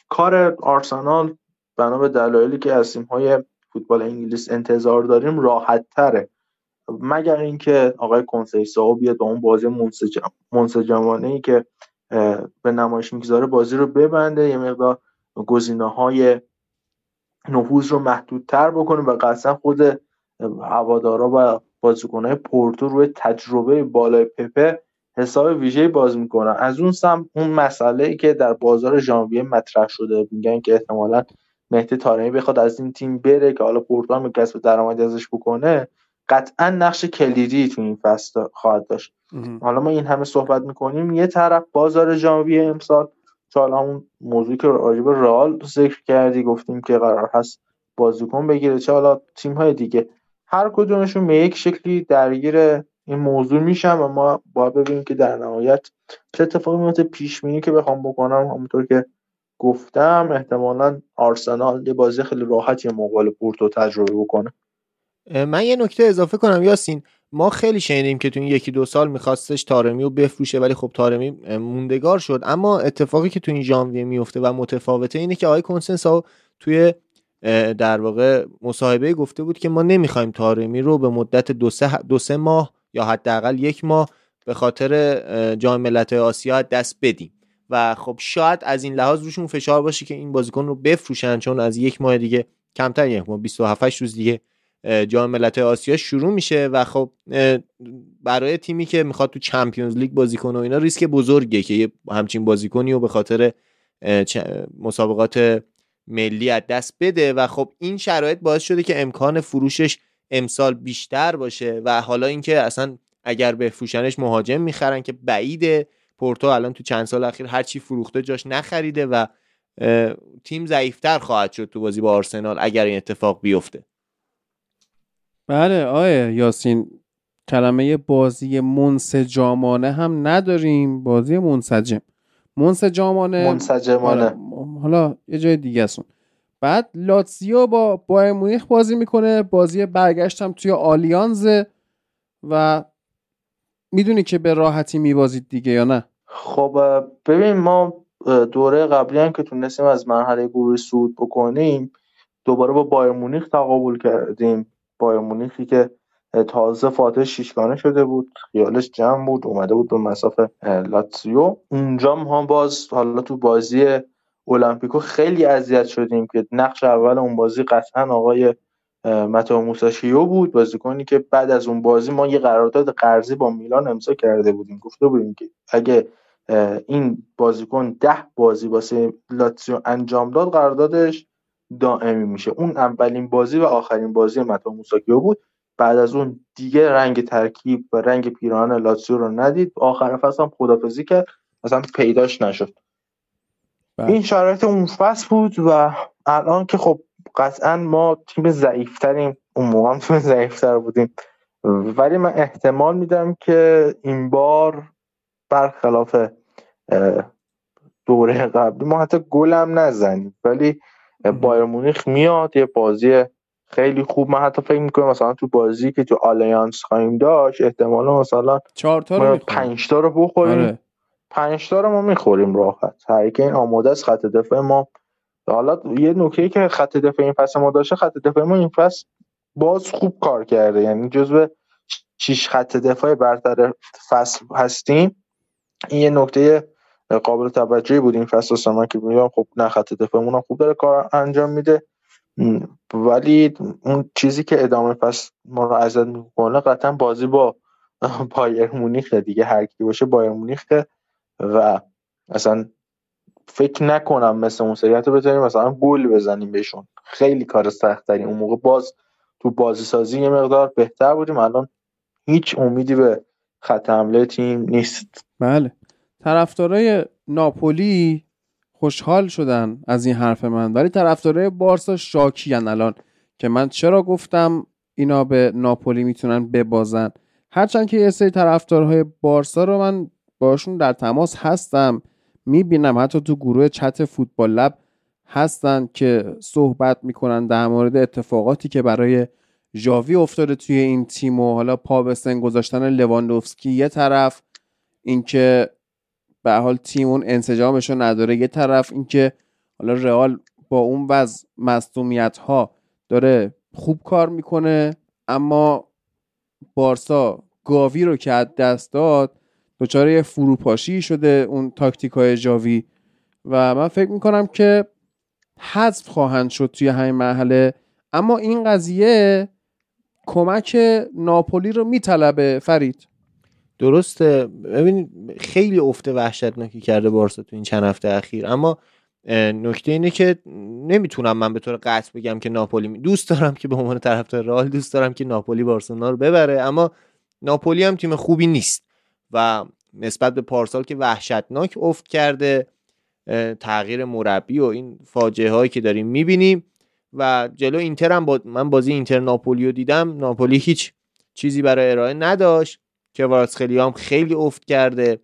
کار آرسنال بنا به دلایلی که از های فوتبال انگلیس انتظار داریم راحت تره مگر اینکه آقای کنسیساو بیاد با اون بازی منسجمانه ای که به نمایش می‌گذاره بازی رو ببنده یه مقدار گزینه های نفوذ رو محدودتر بکنه و قطعا خود هوادارا و بازیکنهای پورتو روی تجربه بالای پپه حساب ویژه باز می‌کنن. از اون سم اون مسئله ای که در بازار ژانویه مطرح شده میگن که احتمالا مهدی تارمی بخواد از این تیم بره که حالا پورتو هم کسب درآمدی ازش بکنه قطعا نقش کلیدی تو این فصل خواهد داشت. حالا ما این همه صحبت می‌کنیم یه طرف بازار ژانویه امسال حالا همون موضوعی که راجب رئال ذکر کردی گفتیم که قرار هست بازیکن بگیره. چه حالا تیم های دیگه؟ هر کدومشون به یک شکلی درگیر این موضوع میشن و ما باید ببینیم که در نهایت چه اتفاقی میفته. پیش بینی که بخوام بکنم همونطور که گفتم احتمالا آرسنال یه بازی خیلی راحتی مقابل پورتو تجربه بکنه. من یه نکته اضافه کنم یاسین. ما خیلی شنیدیم که تو این یکی دو سال میخواستش تارمی رو بفروشه ولی خب تارمی موندگار شد. اما اتفاقی که تو این ژانویه میفته و متفاوته اینه که آقای کنسنسا توی در واقع مصاحبه گفته بود که ما نمی‌خوایم تارمی رو به مدت دو سه, دو سه ماه یا حداقل یک ماه به خاطر جام ملت‌های آسیا دست بدیم. و خب شاید از این لحاظ روشون فشار باشه که این بازیکن رو بفروشن چون از یک ماه دیگه کمتر یک ماه 27 روز دیگه جام ملت‌های آسیا شروع میشه و خب برای تیمی که می‌خواد تو چمپیونز لیگ بازی کنه و اینا ریسک بزرگه که یه همچین بازیکنی و به خاطر مسابقات ملی از دست بده و خب این شرایط باعث شده که امکان فروشش امسال بیشتر باشه و حالا اینکه اصلا اگر به فروشنش مهاجم می‌خرن که بعیده. پورتو الان تو چند سال اخیر هرچی فروخته جاش نخریده و تیم ضعیفتر خواهد شد تو بازی با آرسنال اگر این اتفاق بیفته. بله آیه یاسین کلمه بازی منسجامانه هم نداریم بازی منسجم. منسجامانه منسجمانه. آره، حالا یه جای دیگه است بعد لاتسیو با بایر مونیخ بازی می‌کنه بازی برگشتم توی آلیانز و می‌دونی که به راحتی میبازید دیگه یا نه؟ خب ببین ما دوره قبلی هم که تونستیم از مرحله گروه سود بکنیم دوباره با بایر مونیخ تقابل کردیم. بایر مونیخی که تازه فاتح شیشگانه شده بود خیالش جمع بود اومده بود به مسافه لاتسیو اونجا ما باز حالا تو بازی المپیکو خیلی اذیت شدیم که نقش اول اون بازی قطعا آقای متا موساشیو بود. بازیکنی که بعد از اون بازی ما یه قرارداد قرضی با میلان امضا کرده بودیم. گفته بودیم که اگه این بازیکن ده بازی واسه لاتسیو انجام داد قراردادش دائمی میشه. اون اولین بازی و آخرین بازی متا موساکیو بود. بعد از اون دیگه رنگ ترکیب و رنگ پیراهن لاتسیو رو ندید. آخر فصل هم خدافزی کرد. اصلا پیداش نشد. بله. این شرایط اون فصل بود و الان که خب قطعا ما تیم ضعیفتریم. اون موقع هم تیم ضعیفتر بودیم. ولی من احتمال میدم که این بار برخلاف دوره قبلی ما حتی گلم نزنیم. ولی بایر مونیخ میاد یه بازی خیلی خوب. من حتی فکر می‌کنم مثلا تو بازی که تو آلیانس خواهیم داشت احتمالا مثلا چهار تا رو پنج تا رو بخوریم. آره. پنج تا رو ما می‌خوریم راحت. هر این آماده است خط دفاع ما. حالا یه نکته که خط دفاع این فصل ما داشته خط دفاع ما این فصل باز خوب کار کرده. یعنی جزو شیش خط دفاع برتر فصل هستیم. این یه نکته قابل توجهی بود این فصل من که میگم خب نه خط دفاعمون خوب داره کار انجام میده. ولی اون چیزی که ادامه فصل ما رو ازت می‌کنه قطعا بازی با *laughs* بایر مونیخ دیگه. هر کی باشه بایر مونیخ و اصلا فکر نکنم مثل اون سریعت بتونیم مثلا گل بزنیم بهشون. خیلی کار سخت ترین اون موقع باز تو بازی سازی یه مقدار بهتر بودیم. الان هیچ امیدی به خط حمله تیم نیست. بله. طرفدارای ناپولی خوشحال شدن از این حرف من ولی طرفدارای بارسا شاکیان الان که من چرا گفتم اینا به ناپولی می‌تونن ببازن. هرچند که یه سری طرفدارهای بارسا رو من باشون در تماس هستم می‌بینم حتی تو گروه چت فوتبال لب هستن که صحبت می‌کنن در مورد اتفاقاتی که برای ژاوی افتاده توی این تیم و حالا پا به سن گذاشتن لواندوفسکی یه طرف اینکه به حال تیم اون انسجامش رو نداره. یه طرف اینکه حالا رئال با اون وضع مصدومیت ها داره خوب کار می‌کنه اما بارسا گاوی رو که از دست داد دچار یه فروپاشی شده اون تاکتیک های جاوی. و من فکر می‌کنم که حذف خواهند شد توی همین مرحله. اما این قضیه کمک ناپولی رو میطلبه فرید. درسته. ببین خیلی افته وحشتناکی کرده بارسا تو این چند هفته اخیر. اما نکته اینه که نمی‌تونم من به طور قطع بگم که ناپولی دوست دارم که به عنوان طرفدار رئال دوست دارم که ناپولی بارسلونا رو ببره. اما ناپولی هم تیم خوبی نیست. و نسبت به پارسال که وحشتناک افت کرده تغییر مربی و این فاجعه هایی که داریم می‌بینیم. و جلو اینتر هم با من بازی اینتر ناپولی رو دیدم. ناپولی هیچ چیزی برای ارائه نداشت. که خیلی هم خیلی افت کرده.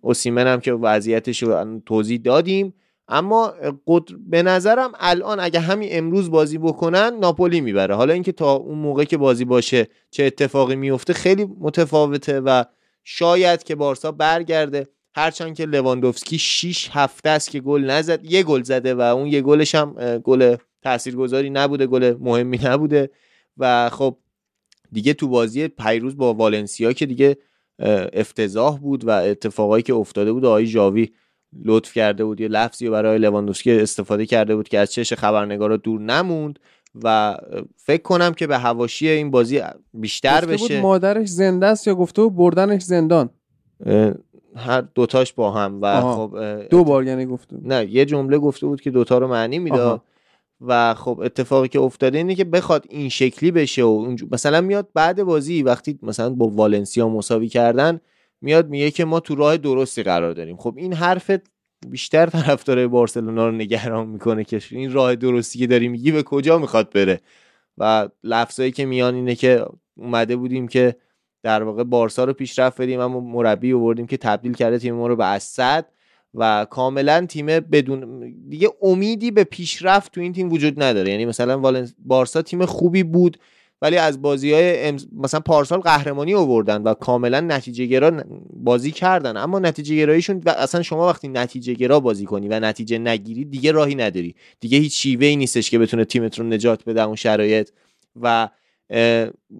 اوسیمن هم که وضعیتش رو توضیح دادیم. اما به نظرم الان اگه همین امروز بازی بکنن ناپولی می‌بره. حالا اینکه تا اون موقع که بازی باشه چه اتفاقی میفته خیلی متفاوته و شاید که بارسا برگرده. هرچند که لواندوفسکی 6 هفته است که گل نزد یه گل زده و اون یه گلش هم گل تاثیرگذاری نبوده گل مهمی نبوده. و خب دیگه تو بازی پیروز با والنسیا که دیگه افتضاح بود و اتفاقایی که افتاده بود آقای جاوی لطف کرده بود یه لفظی برای لواندوفسکی استفاده کرده بود که از چش خبرنگارا دور نموند و فکر کنم که به هواشی این بازی بیشتر گفته بشه بود مادرش زنده است یا گفته بود بردنش زندان هر دوتاش با هم و آها. خب دو بار یعنی گفته بود نه یه جمله گفته بود که دوتا رو معنی می‌داد. و خب اتفاقی که افتاده اینه که بخواد این شکلی بشه و مثلا میاد بعد بازی وقتی مثلا با والنسیا مساوی کردن میاد میگه که ما تو راه درستی قرار داریم. خب این حرف بیشتر طرفدارای بارسلونا رو نگران می‌کنه که این راه درستی که داری میگی به کجا می‌خواد بره؟ و لفظایی که میان اینه که اومده بودیم که در واقع بارسا رو پیشرفت بدیم اما مربی آوردیم که تبدیل کرده تیم ما رو به اسد. و کاملا تیم بدون دیگه امیدی به پیشرفت تو این تیم وجود نداره. یعنی مثلا والنس بارسا تیم خوبی بود ولی از بازی های مثلا پارسال قهرمانی آوردن و کاملا نتیجه گرا بازی کردن. اما نتیجه گراییشون و اصلا شما وقتی نتیجه گرا بازی کنی و نتیجه نگیری دیگه راهی نداری. دیگه هیچ شیوه ای نیستش که بتونه تیمت رو نجات بده اون شرایط. و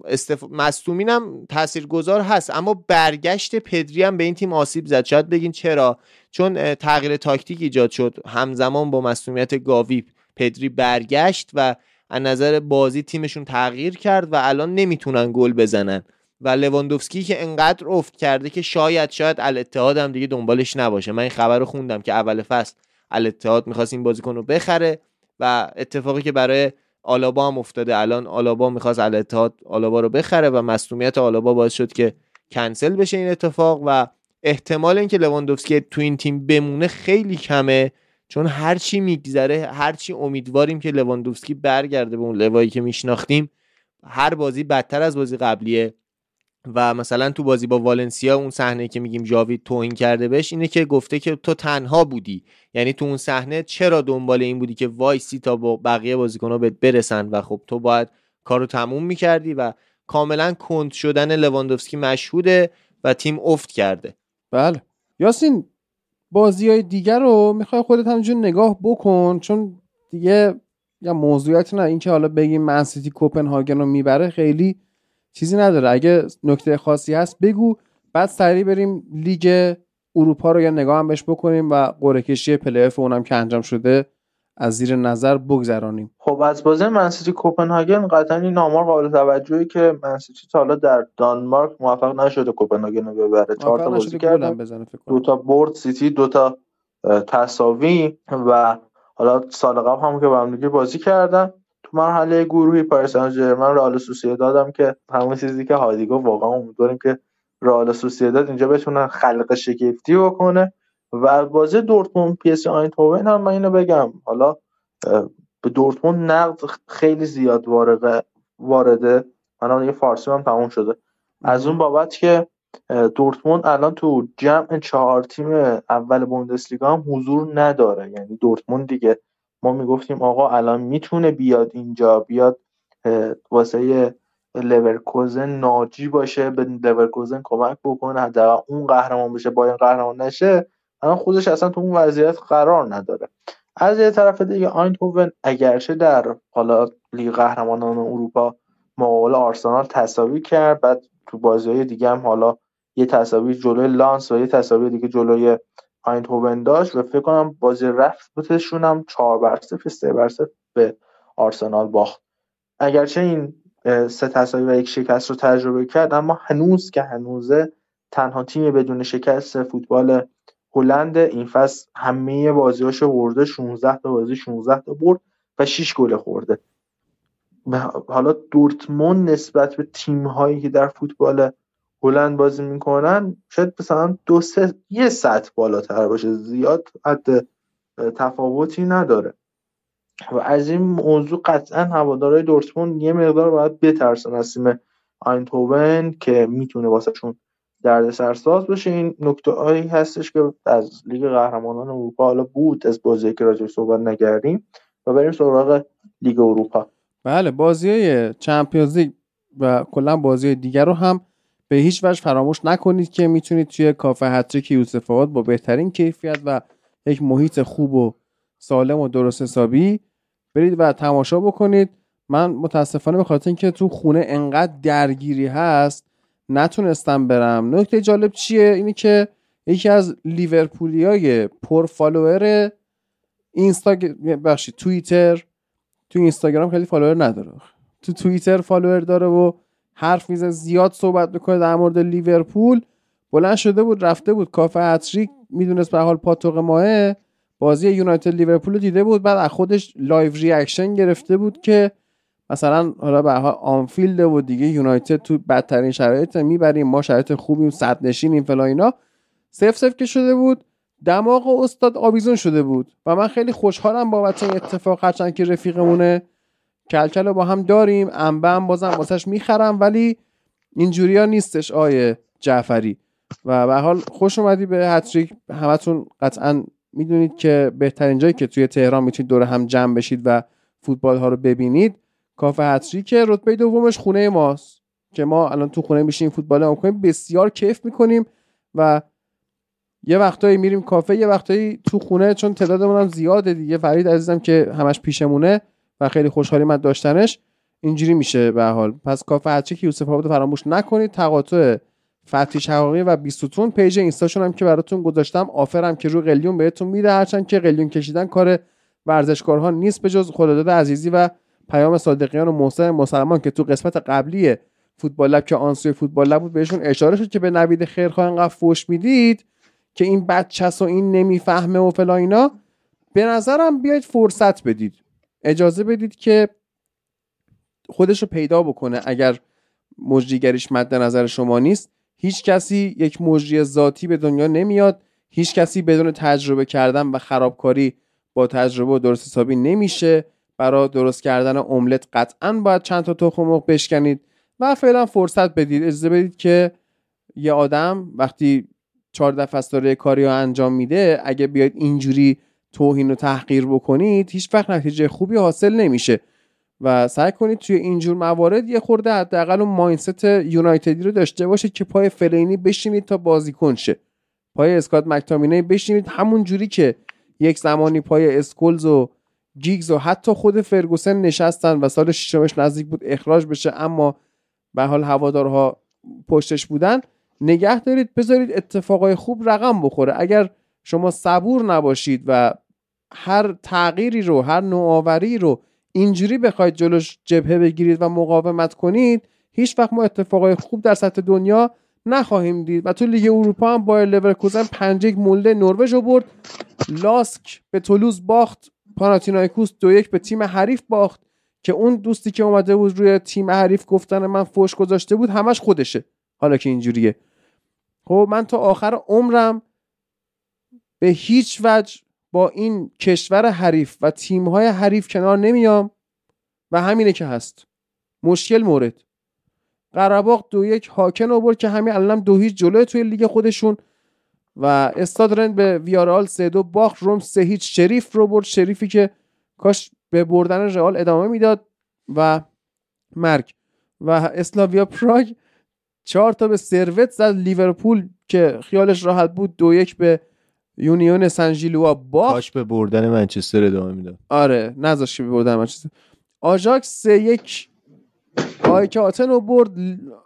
استف... مصدومین هم تاثیرگذار هست اما برگشت پدری هم به این تیم آسیب زد. شاید بگین چرا؟ چون تغییر تاکتیک ایجاد شد. همزمان با مصدومیت گاوی پدری برگشت و از نظر بازی تیمشون تغییر کرد و الان نمی‌تونن گل بزنن. و لواندوفسکی که انقدر افت کرده که شاید شاید الاتحاد هم دیگه دنبالش نباشه. من این خبر رو خوندم که اول فصل الاتحاد می‌خواست این بازیکن رو بخره و اتفاقی که برای آلابا هم افتاده. الان آلابا می‌خواست الاتحاد آلابا رو بخره و مصونیت آلابا باعث شد که کنسل بشه این اتفاق و احتمال اینکه لواندوفسکی تو این تیم بمونه خیلی کمه چون هرچی میگذره هرچی امیدواریم که لواندوفسکی برگرده به اون لوای که میشناختیم هر بازی بدتر از بازی قبلیه. و مثلا تو بازی با والنسیا اون صحنه که میگیم ژاوی توهین کرده بهش اینه که گفته که تو تنها بودی. یعنی تو اون صحنه چرا دنبال این بودی که وایسی تا با بقیه بازیکن‌ها بهت برسن و خب تو باید کارو تموم می‌کردی و کاملا کند شدن لواندوفسکی مشهوده و تیم افت کرده. بله. یاسین بازی های دیگر رو می‌خوای خودت همینجور نگاه بکن چون دیگه یا موضوعیت نه. اینکه حالا بگیم منسیتی کوپنهاگن رو می‌بره خیلی چیزی نداره. اگه نکته خاصی هست بگو. بعد سریع بریم لیگ اروپا رو یا نگاه هم بهش بکنیم و قرعه کشی پلی اف اونم که انجام شده از زیر نظر بگذرانیم. خب از بازی منسیتی کوپنهاگن قطعا این آمار قابل توجهی که منسیتی تا حالا در دانمارک موفق نشده کوپنهاگن رو ببره. چهار تا بازی فکر دو تا برد سیتی دو تا تساوی و حالا سال قبل هم که با هم دیگه بازی کردن. مرحله گروهی پاریس سن رئال سوسییداد هم که همون چیزی که هادی گفت واقعا امیدواریم که رئال سوسییداد اینجا بتونن خلق شگفتی بکنه. و بازی دورتموند پی اس آینتوون هم من اینو بگم. حالا به دورتموند نقد خیلی زیاد وارده وارده. من یه فارسی هم تموم شده. از اون بابت که دورتموند الان تو جمع چهار تیم اول بوندسلیگا هم حضور نداره. یعنی دورتموند دیگه ما می‌گفتیم آقا الان می‌تونه بیاد اینجا بیاد واسه لورکوزن ناجی باشه به لورکوزن کمک بکنه حداقل اون قهرمان بشه. بایرن قهرمان نشه الان خودش اصلا تو اون وضعیت قرار نداره. از یه طرف دیگه آینتوون اگرچه در حالا لیگ قهرمانان اروپا مقابل آرسنال تساوی کرد بعد تو بازی دیگه هم حالا یه تساوی جلوی لانس و یه تساوی دیگه جلوی آینتوون داشت و فکر کنم بازی رفتشون هم 4 بر 0 3 بر 0 به آرسنال باخت. اگرچه این سه تساوی و یک شکست رو تجربه کرد اما هنوز که هنوزه تنها تیم بدون شکست فوتبال هلند این فصل همه بازیاشو برده 16 تا بازی 16 تا برد و 6 گل خورده. حالا دورتموند نسبت به تیم هایی که در فوتبال هلند بازی می‌کنن شاید مثلا دو سه یه سطح بالاتر باشه زیاد حد تفاوتی نداره. و از این موضوع قطعا هوادارهای دورتموند یه مقدار باید بترسن از تیم آینتوون که می‌تونه واسهشون دردسرساز باشه. این نکته هایی هستش که از لیگ قهرمانان اروپا حالا بود از بازی که راجع صحبت نکردیم و بریم سراغ لیگ اروپا. بله بازی های Champions League و کلا بازی دیگر رو هم به هیچ وجه فراموش نکنید که می‌تونید توی کافه هتریک یوسف آباد با بهترین کیفیت و یک محیط خوب و سالم و درست حسابی برید و تماشا بکنید. من متاسفانه به خاطر اینکه تو خونه انقدر درگیری هست نتونستم برم. نکته جالب چیه؟ اینی که یکی از لیورپولیای پر فالوور اینستاگرام بخشی توییتر. تو اینستاگرام خیلی فالوور نداره. تو توییتر فالوور داره و حرف میزنه زیاد صحبت می‌کنه در مورد لیورپول. بلند شده بود رفته بود کافه هتریک می‌دونست به حال پاتوق ماه بازی یونایتد لیورپول دیده بود بعد از خودش live reaction گرفته بود که مثلا حالا به حال آنفیلد و دیگه یونایتد تو بدترین شرایط می‌بریم ما شرایط خوبیم صدرنشینیم فلا اینا. صفر صفر که شده بود دماغ استاد آویزون شده بود. و من خیلی خوشحالم بابت این اتفاق هرچند که رفیقمونه. کلکل رو با هم داریم انبه هم بازم واسش می‌خرم ولی اینجوری ها نیستش آیه جعفری. و به حال خوش اومدی به هتریک همتون قطعا می‌دونید که بهترین جایی که توی تهران می‌تونید دور هم جمع بشید و فوتبال ها رو ببینید کافه هتریک رتبه دومش خونه ماست که ما الان تو خونه میشیم فوتبال هم کنیم بسیار کیف می‌کنیم و یه وقتایی میریم کافه یه وقتایی تو خونه چون تعدادمون هم زیاده دیگه. فرید عزیزم که همش پیشمونه. و خیلی خوشحالی من داشتنش. اینجوری میشه به حال. پس کافه هرچی که یوسف آباد فراموش نکنید تقاطع فتحی شقاقی و بیستون پیج اینستاشون هم که براتون گذاشتم آفرم که رو قلیون بهتون میده هرچند که قلیون کشیدن کار ورزشکارها نیست به جز خداداد عزیزی و پیام صادقیان و محسن مسلمان که تو قسمت قبلی فوتبال لب که آنسوی فوتبال لب بود بهشون اشاره شد که به نوید خیرخواه انقدر فوش می‌دید که این بچس و این نمی‌فهمه و فلا اینا. به نظرم بیاید فرصت بدید. اجازه بدید که خودش رو پیدا بکنه. اگر مجریگریش مد نظر شما نیست هیچ کسی یک مجری ذاتی به دنیا نمیاد هیچ کسی بدون تجربه کردن و خرابکاری با تجربه و درست حسابی نمیشه. برای درست کردن املت قطعا باید چند تا تخم مرغ بشکنید و فعلا فرصت بدید. اجازه بدید که یه آدم وقتی چهار دفعه داره کاری رو انجام میده اگه بیاید اینجوری توهین و تحقیر بکنید هیچ وقت نتیجه خوبی حاصل نمیشه. و سعی کنید توی اینجور موارد یه خورده حداقل اون mindset یونایتدی رو داشته باشید که پای فلینی بشینید تا بازیکن شه. پای اسکات مکتامینی بشینید همون جوری که یک زمانی پای اسکولز و گیگز و حتی خود فرگوسن نشستن و سال ششمش نزدیک بود اخراج بشه اما به حال هوادارها پشتش بودن. نگه دارید بذارید اتفاقای خوب رقم بخوره. اگر شما صبور نباشید و هر تغییری رو هر نوآوری رو اینجوری بخواید جلوش جبهه بگیرید و مقاومت کنید هیچ وقت ما اتفاقای خوب در سطح دنیا نخواهیم دید. و تو لیگ اروپا هم بایر لورکوزن پنج یک مولده نروژ برد. لاسک به تولوز باخت. پاناتینایکوس دو یک به تیم حریف باخت. که اون دوستی که اومده بود روی تیم حریف گفتن من فوش گذاشته بود همش خودشه. حالا که اینجوریه. خب من تا آخر عمرم به هیچ وجه با این کشور حریف و تیمهای حریف کنار نمیام و همینه که هست. مشکل مورد. قرباق دو یک هاکن آورد که همین الانم دو هیچ جلوی توی لیگ خودشون و استاد رند به ویارال سه دو باخت روم سه هیچ شریف رو برد شریفی که کاش به بردن رئال ادامه می‌داد و مرگ. و اسلاویا پراگ چهار تا به سروت زد. لیورپول که خیالش راحت بود دو یک به یونیون سن ژیلواز باخت کاش به بردن منچستر ادامه می‌داد. آره نذاش که به بردن منچستر. آژاکس سه یک آیک آتن رو برد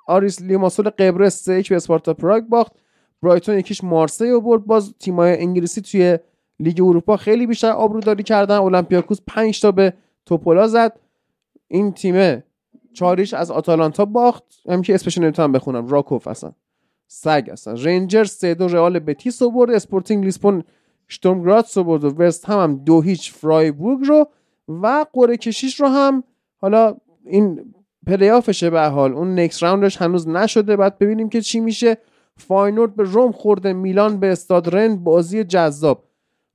آریس لیماسول قبرس سه یک به اسپارتا پراگ باخت. برایتون یک هیچ مارسی رو برد باز تیمای انگلیسی توی لیگ اروپا خیلی بیشتر آبروداری کردن. اولمپیاکوس 5 تا به توپولا زد. این تیم چار هیچ از آتالانتا باخت. هم که اسمش نمی‌تونم بخونم. راکوف اصلا. سگ اصلا رنجرز سه دو رئال بتیس رو برد اسپورتینگ لیسبون اشتورم گراتس رو برد و وست هم, هم دو هیچ فرایبورگ رو و قرعه کشیش رو هم. حالا این پلی آفشه به حال. اون next round ش هنوز نشده بعد ببینیم که چی میشه. فاینورد به روم خورده میلان به استاد رن بازی جذاب.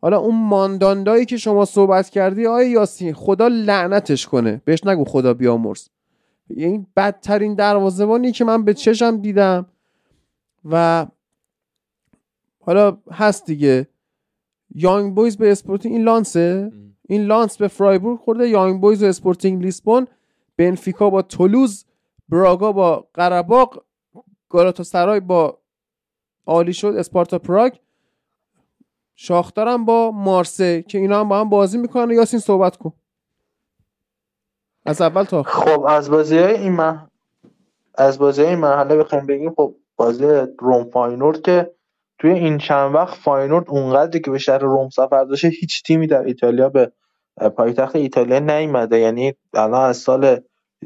حالا اون مانداندایی که شما صحبت کردی آیا یاسین خدا لعنتش کنه. بهش نگو خدا بیامرز. این بدترین دروازبانی که من به چشم دیدم. و حالا هست دیگه. یانگ بویز به اسپورتینگ این لانسه. این لانس به فرایبورگ خورده. یانگ بویز و اسپورتینگ لیسبون. بنفیکا با تولوز. براگا با قرباق. سرای با عالی شد. اسپارتا پراگ. شاختارم با مارسه که اینا هم با هم بازی می‌کنن. یاسین صحبت کن. از اول تا خب از بازی های این من از بازی این مرحله بخوایم بگیم خب بازی روم فاینورد که توی این چند وقت فاینورد اونقدری که به شهر روم سفر داشته هیچ تیمی در ایتالیا به پایتخت ایتالیا نیومده. یعنی الان از سال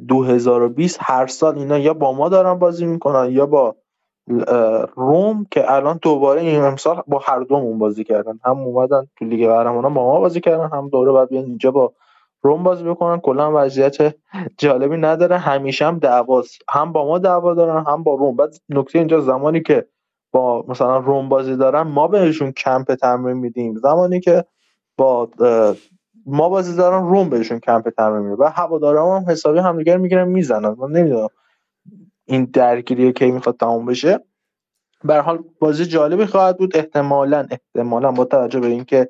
2020 هر سال اینا یا با ما دارن بازی می‌کنن یا با روم که الان دوباره این امسال با هر دومون بازی کردن. هم اومدن تو لیگ قهرمانان با ما بازی کردن هم دوره بعد بیان اینجا با روم بازی بکنن کلا وضعیت جالبی نداره. همیشه هم دعواست هم با ما دعوا دارن هم با روم. بعد نکته اینجا زمانی که با مثلا روم بازی دارن ما بهشون کمپ تمرین میدیم. زمانی که با ما بازی دارن روم بهشون کمپ تمرین میدیم و هوادارا هم حسابی همدیگر می‌گیرن می‌زنن. من نمی‌دونم این درگیری کی می‌خواد تموم بشه. به حال بازی جالبی خواهد بود. احتمالا احتمالا با توجه به اینکه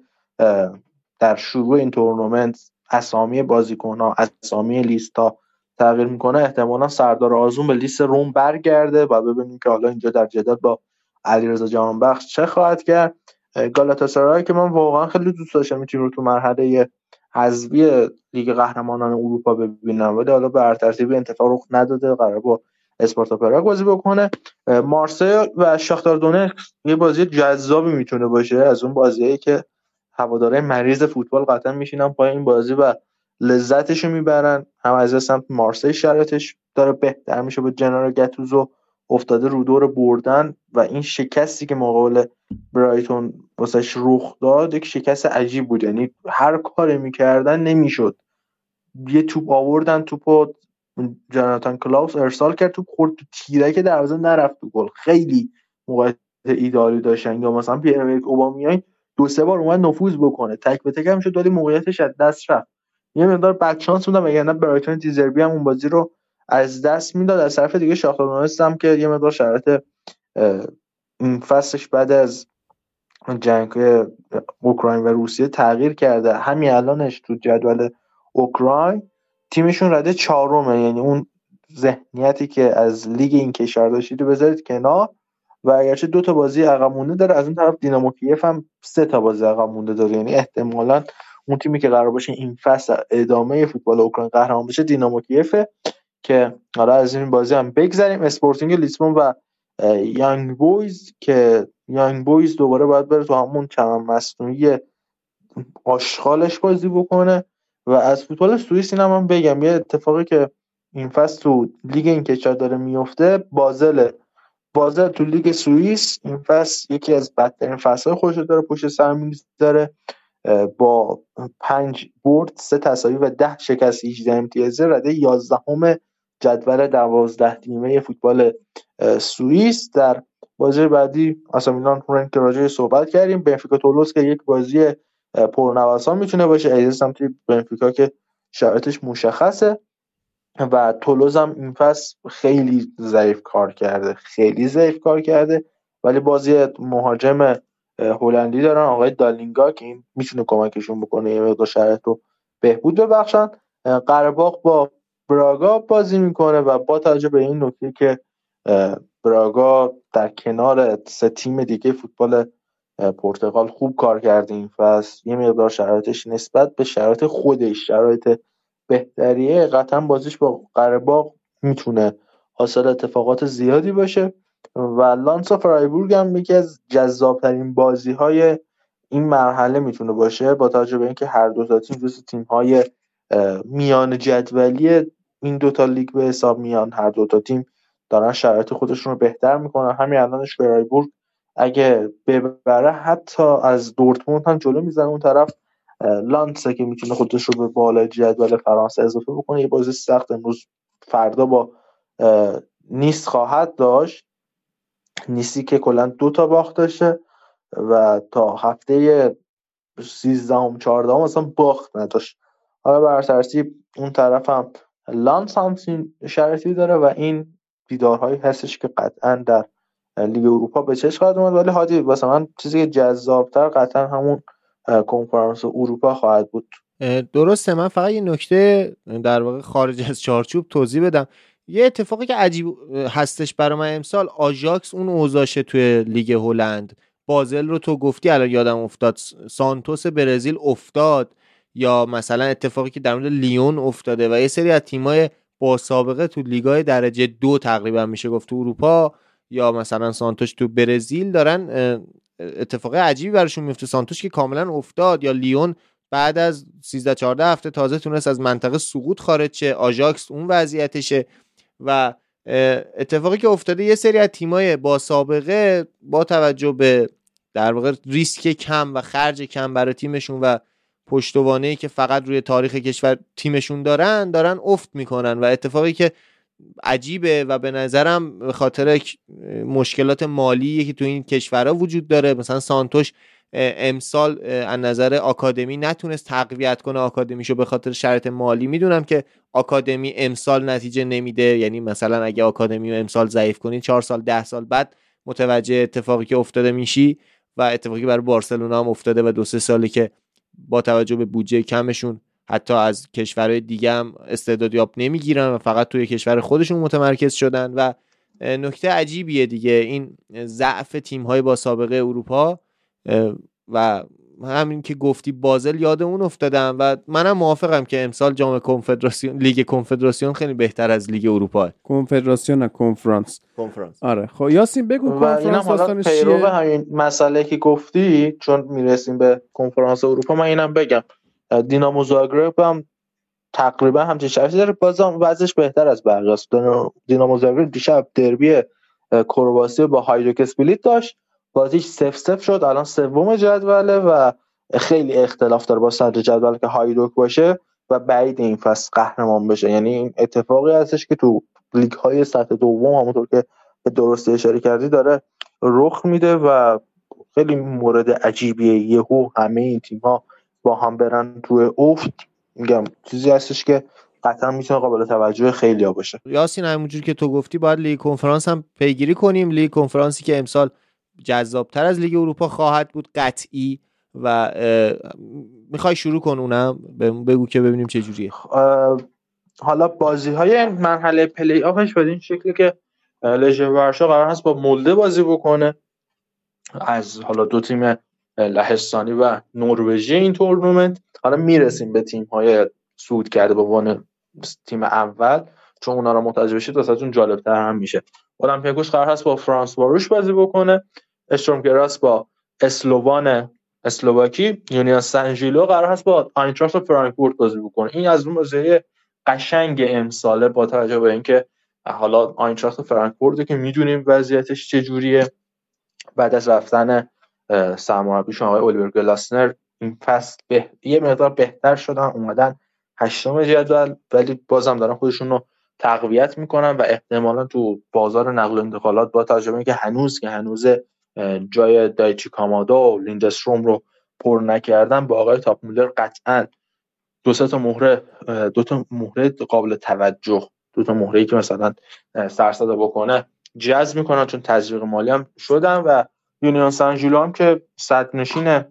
در شروع این تورنمنت اسامی بازیکن ها اسامی لیست ها تغییر می‌کنه. احتمالا سردار آزون به لیست روم برگرده و ببینیم که حالا اینجا در جدال با علیرضا جهانبخش چه خواهد کرد. گالاتاسرای که من واقعا خیلی دوست داشتم این تیم رو تو مرحله حذفی لیگ قهرمانان اروپا ببینم ولی حالا به ترتیب انتفاع رخ نداده قرار با اسپارتا پراگ بازی بکنه. مارسی و شاختار دونتسک یه بازی جذابی می‌تونه باشه از اون بازیایی که هواداره مریض فوتبال قطعا میشینن پای این بازی و لذتشو می‌برن. هم از سمت مارسی شرایطش داره بهتر میشه با جنرال گتوزو افتاده رو دور بردن و این شکستی که مقابل برایتون واسش رخ داد یک شکست عجیب بود. یعنی هر کاری می‌کردن نمی‌شد. یه توپ آوردن توپ جاناتان کلاوس ارسال کرد توپ خورد تو تیره که دروازه نرفت تو گل. خیلی موقعیت ایدالی داشتن. یا مثلا پیر امریک اوبامیان دو سه بار اومد نفوذ بکنه. تک به تک هم شد ولی موقعیتش از دست رفت. یه مقدار بک چانس بودم وگرنه برایتون دیزربی هم اون بازی رو از دست می‌داد. از طرف دیگه شاختار هم که یه مقدار شرایط فصلش بعد از جنگ اوکراین و روسیه تغییر کرده. همین الانش تو جدول اوکراین تیمشون رده چهارمه. یعنی اون ذهنیتی که از لیگ این کشور داشتید بذارید کنار. و اگرچه دو تا بازی عقب مونده داره از اون طرف دینامو کیف هم سه تا بازی عقب مونده داره. یعنی احتمالا اون تیمی که قرار باشه این فصل ادامه فوتبال اوکراین قهرمان بشه دینامو کیفه که حالا از این بازی هم بگذریم. اسپورتینگ لیسبون و یانگ بویز که یانگ بویز دوباره باید بره تو همون چمن مصنوعی آشغالش بازی بکنه. و از فوتبال سوئیس هم, بگم یه اتفاقی که این فصل تو لیگ این کشور داره میفته بازل بازل تو لیگ سوئیس این فصل یکی از بدترین فصلهای خودش داره پشت سر می‌ذاره با پنج برد سه تساوی و ده شکست 18 امتیازه رده 11 جدول دوازده تیمه فوتبال سوئیس. در بازی بعدی اصلا میلان رنگ راجع صحبت کردیم بنفیکا تولوس که یک بازی پرنوسان می‌تونه باشه. ایزه سمت بنفیکا که شرایطش مشخصه. و تولوز هم این فصل خیلی ضعیف کار کرده. خیلی ضعیف کار کرده ولی بازی مهاجم هلندی دارن. آقای دالینگا که این می‌تونه کمکشون بکنه یه مقدار شرایط رو بهبود ببخشن. قرباق با براگا بازی می‌کنه و با توجه به این نکته که براگا در کنار سه تیم دیگه فوتبال پرتغال خوب کار کرده این فصل یه مقدار شرایطش نسبت به شرایط خودش شرایط بهتریه قطعا بازیش با قرباق می‌تونه حاصل اتفاقات زیادی باشه. و لانسا فرایبورگ هم یکی از جذابترین بازی های این مرحله می‌تونه باشه با توجه به اینکه هر دو تا تیم جز تیم های میان جدولی این دوتا لیگ به حساب میان. هر دوتا تیم دارن شرایط خودشون رو بهتر می‌کنن. همین الانش فرایبورگ اگه ببره حتی از دورتموند هم جلو می‌زنه اون طرف. لانسه که می‌تونه خودش رو به بالای جدول فرانسه اضافه بکنه. یه بازی سخت امروز فردا با نیست خواهد داشت. نیستی که کلا دو تا باخت داشته و تا هفته 13 ام 14 اصلا باخت نداشت. حالا بر اون طرف هم لانس همچین شرطی داره و این دیدارهایی هستش که قطعا در لیگ اروپا به چش خواهد اومد. ولی هادی واسه من چیزی که جذابتر قطعا همون کنفرانس اروپا خواهد بود. درسته من فقط یه نکته در واقع خارج از چارچوب توضیح بدم. یه اتفاقی که عجیب هستش برای من امسال آژاکس اون اوزاشه توی لیگ هلند. بازل رو تو گفتی الان یادم افتاد سانتوس برزیل افتاد. یا مثلا اتفاقی که در مورد لیون افتاده و یه سری از تیمای با سابقه تو لیگای درجه دو تقریبا میشه گفت تو اروپا یا مثلا سانتوش تو برزیل دارن اتفاق عجیبی براشون میفته. سانتوش که کاملا افتاد. یا لیون بعد از 13 14 هفته تازه تونست از منطقه سقوط خارج شه. آژاکس اون وضعیتشه. و اتفاقی که افتاده یه سری از تیمای با سابقه با توجه به در واقع ریسک کم و خرج کم برای تیمشون و پشتوانه که فقط روی تاریخ کشور تیمشون دارن دارن افت می‌کنن. و اتفاقی که عجیبه و به نظرم به خاطر مشکلات مالی که تو این کشورها وجود داره. مثلا سانتوش امسال از نظر آکادمی نتونست تقویت کنه آکادمیشو به خاطر شرط مالی. می‌دونم که آکادمی امسال نتیجه نمیده. یعنی مثلا اگه آکادمی رو امسال ضعیف کنی چهار سال ده سال بعد متوجه اتفاقی که افتاده میشی و اتفاقی برای بارسلونا هم افتاده و دو سه سالی که با توجه به بودجه کمشون حتی از کشورهای دیگه هم استعدادیاب نمی‌گیرن و فقط توی کشور خودشون متمرکز شدن و نکته عجیبیه دیگه. این ضعف تیم های با سابقه اروپا و همین که گفتی بازل یاد اون افتادم و منم موافقم که امسال جام کنفدراسیون لیگ کنفدراسیون خیلی بهتر از لیگ اروپا. کنفدراسیون نه کنفرانس. کنفرانس. آره. خب یاسین بگو کنفرانس داستانش چیه؟ همین مسئله که گفتی چون می‌رسیم به کنفرانس اروپا من اینم بگم. دینامو زاگرب هم تقریبا همچین شرطی داره. بازم وضعش بهتر از بقیه است. دینامو زاگرب دیشب دربی کرواسی با هایدوک اسپلیت داشت. بازیش سف سف شد. الان سوم جدوله و خیلی اختلاف داره با صدر جدول که هایدوک باشه و بعید این فصل قهرمان بشه. یعنی این اتفاقی هستش که تو لیگ های سطح دوم همونطور که به درستی اشاره کردی داره رخ میده و خیلی مورد عجیبیه. یهو همه این تیم ها با هم برن توی افت. میگم چیزی هستش که قطعا می‌تونه قابل توجه خیلی ها باشه. یاسین همونجور که تو گفتی باید لیگ کنفرانس هم پیگیری کنیم. لیگ کنفرانسی که امسال جذابتر از لیگ اروپا خواهد بود قطعی. و می‌خوای شروع کن اونم. بگو که ببینیم چه جوریه. حالا بازی های مرحله پلی آفش به این شکلی که لژه ورشا قرار هست با مولده بازی بکنه. از حالا دو تیم لهستانی و نروژی این تورنمنت. حالا می‌رسیم به تیم های سود کرده به عنوان تیم اول چون اونا رو متوجه بشید واسهتون جالبتر هم میشه. المپیاکوس قرار هست با فرانس واروش بازی بکنه. گراس با اسلووان اسلوواکی یونیان سنجیلو قرار هست با آینتراخت فرانکفورت بازی بکنه. این از اون بازی قشنگ امساله با توجه به اینکه حالا آینتراخت فرانکفورت که می‌دونیم وضعیتش چجوریه بعد از رفتن سرمربیشون آقای الیور گلاسنر. این فصل به... یه مقدار بهتر شدن اومدن هشتم جدول ولی بازم دارن خودشون رو تقویت می‌کنن و احتمالا تو بازار نقل و انتقالات با توجه که هنوز که هنوز جای دایچی کامادا و لیندستروم رو پر نکردن با آقای تاپ مولر قطعا دو تا مهره دو تا مهره قابل توجه دو تا مهره که مثلا سروصدا بکنه جذب می‌کنن چون تزریق مالی هم شدن و یونیون سن ژیلو هم که صدرنشین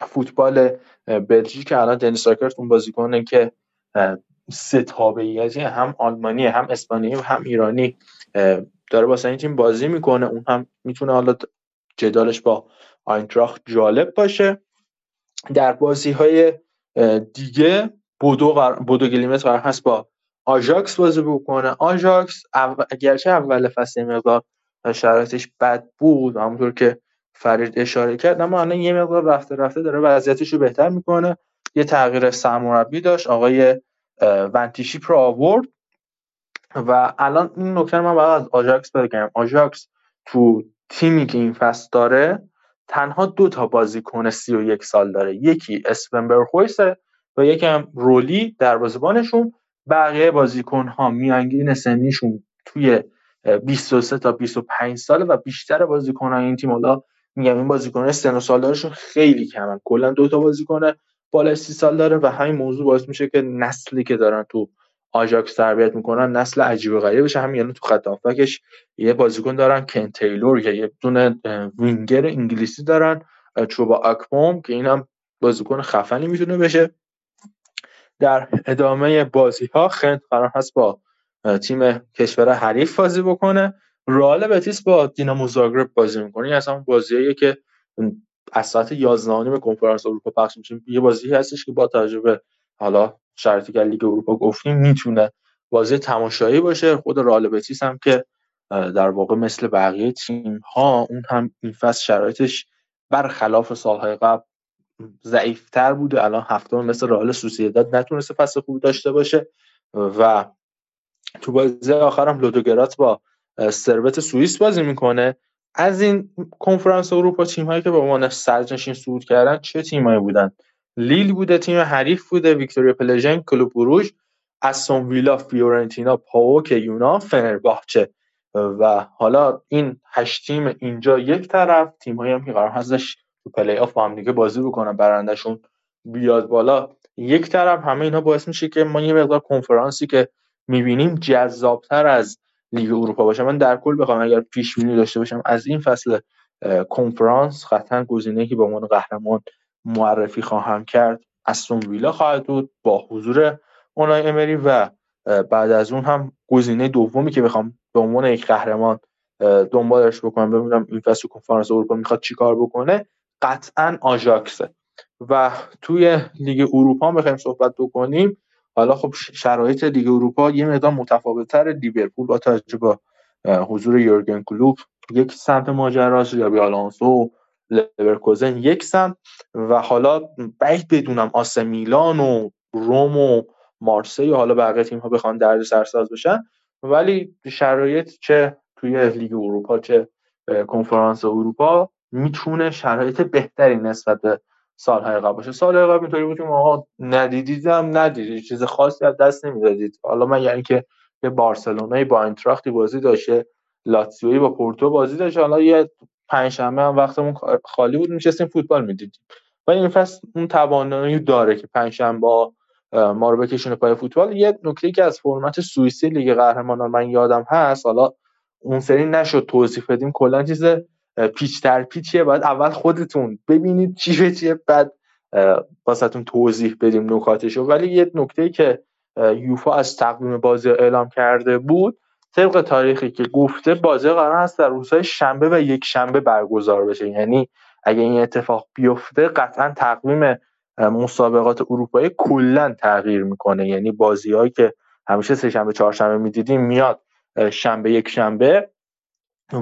فوتبال بلژیک الان دنیس اکرت اون بازیکنه که سه تابعیتی هم آلمانی هم اسپانیایی و هم ایرانی داره واسه این تیم بازی می‌کنه. اون هم می‌تونه حالا جدالش با آینتراخت جالب باشه. در بازی های دیگه بودو, غر... بودو گلیمت قرار هست با آژاکس بازی بکنه. آژاکس اگرچه اول فصل مقدار شرایطش بد بود همونطور که فرید اشاره کرد اما الان یه مقدار رفته رفته داره وضعیتش رو بهتر می‌کنه. یه تغییر سرمربی داشت آقای ونتیشی رو آورد و الان این نکته من باید از آژاکس بگم. آژاکس تو تیمی که این فصل داره تنها دو تا بازیکن 31 سال داره. یکی اسپن برخویسه و یکی هم رولی بازیبانشون بقیه بازیکن ها میانگین سنیشون توی 23 تا 25 ساله و بیشتر بازیکن ها این تیم حالا میگم این بازیکن سن و سال دارشون خیلی کمن. کلا دو تا بازیکن بالای 30 سال داره و همین موضوع باعث میشه که نسلی که دارن تو آژاکس تربیت می‌کنن نسل عجیب و غریب بشه. همین یعنی تو خط یه بازیکن دارن کن تیلور که یه دونه وینگر انگلیسی دارن چوبا اکبوم که اینم بازیکن خفنی می‌تونه بشه. در ادامه بازی ها خنت قرار هست با تیم کشور حریف بازی بکنه. رئال بتیس با دینامو زاگرب بازی می‌کنه. این اصلا بازیه که از ساعت 11 به کنفرانس اروپا پخش میشه. یه بازی هستش که با تجربه حالا شرطی که لیگ اروپا گفتیم می‌تونه بازی تماشایی باشه. خود رئال بتیس هم که در واقع مثل بقیه تیم ها اون هم این فصل شرایطش برخلاف سالهای قبل ضعیفتر بوده. الان هفتم مثل رئال سوسیداد نتونسته فصل خوب داشته باشه و تو بازی آخرم لودوگرات با سروت سوئیس بازی می‌کنه. از این کنفرانس اروپا تیم هایی که به عنوان صدرنشین صعود کردن چه تیمایی بودن؟ لیل بوده تیم حریف بوده ویکتوریا پلژن کلوب بروژ استون ویلا فیورنتینا پاوک یونان فنرباخچه. و حالا این هشت تیم اینجا یک طرف تیم هایی هم که قرار هستش تو پلی آف با هم دیگه بازی بکنن برنده‌شون بیاد بالا. یک طرف همه اینها باعث میشه که ما یه مقدار کنفرانسی که می‌بینیم جذابتر از لیگ اروپا باشه. من در کل بخوام اگر پیش بینی داشته باشم از این فصل کنفرانس قطعا گزینه‌ای که به عنوان قهرمان معرفی خواهم کرد استون ویلا خواهد بود با حضور اونای امری و بعد از اون هم گزینه دومی که بخوام به عنوان یک قهرمان دنبالش بکنم ببینم این فصل کنفرانس اروپا می‌خواد چیکار بکنه. قطعا آژاکسه. و توی لیگ اروپا بخوایم صحبت بکنیم. حالا خب شرایط لیگ اروپا یه مقدار متفاوت‌تر لیورپول با توجه به حضور یورگن کلوپ یک سمت ماجراست ژابی آلونسو لورکوزن یک سمت و حالا بعید بدونم آس میلان و روم و مارسی و حالا بقیه تیم ها بخوان درد سرساز بشن. ولی شرایط چه توی لیگ اروپا چه کنفرانس اروپا می‌تونه شرایط بهتری نسبت به سالهای قبل باشه. سالهای قبل اینطوری بود که ما ندیدیدم ندیدید چیز خاصی از دست نمی‌دادید. حالا من یعنی که یه بارسلونای با اینتراختی بازی داشته لاتزیوی با پورتو بازی داشته. حالا یه پنجشنبه هم وقتمون خالی بود میشستیم فوتبال می‌دیدیم. و این فصل اون توانایی داره که پنجشنبه ما رو بکشونه پای فوتبال. یه نکته که از فرمت سوئیسی لیگ قهرمانان من یادم هست حالا اون سری نشد توضیح بدیم کلا چیز پیچ در پیچیه باید اول خودتون ببینید چی به چیه بعد واسهتون توضیح بدیم نکاتشو. ولی یه نکته که یوفا از تقویم بازی اعلام کرده بود طبق تاریخی که گفته بازی قرار هست در روزهای شنبه و یک شنبه برگزار بشه. یعنی اگه این اتفاق بیفته قطعا تقویم مسابقات اروپایی کلا تغییر می‌کنه. یعنی بازیهایی که همیشه سه شنبه چهارشنبه می‌دیدیم میاد شنبه یک شنبه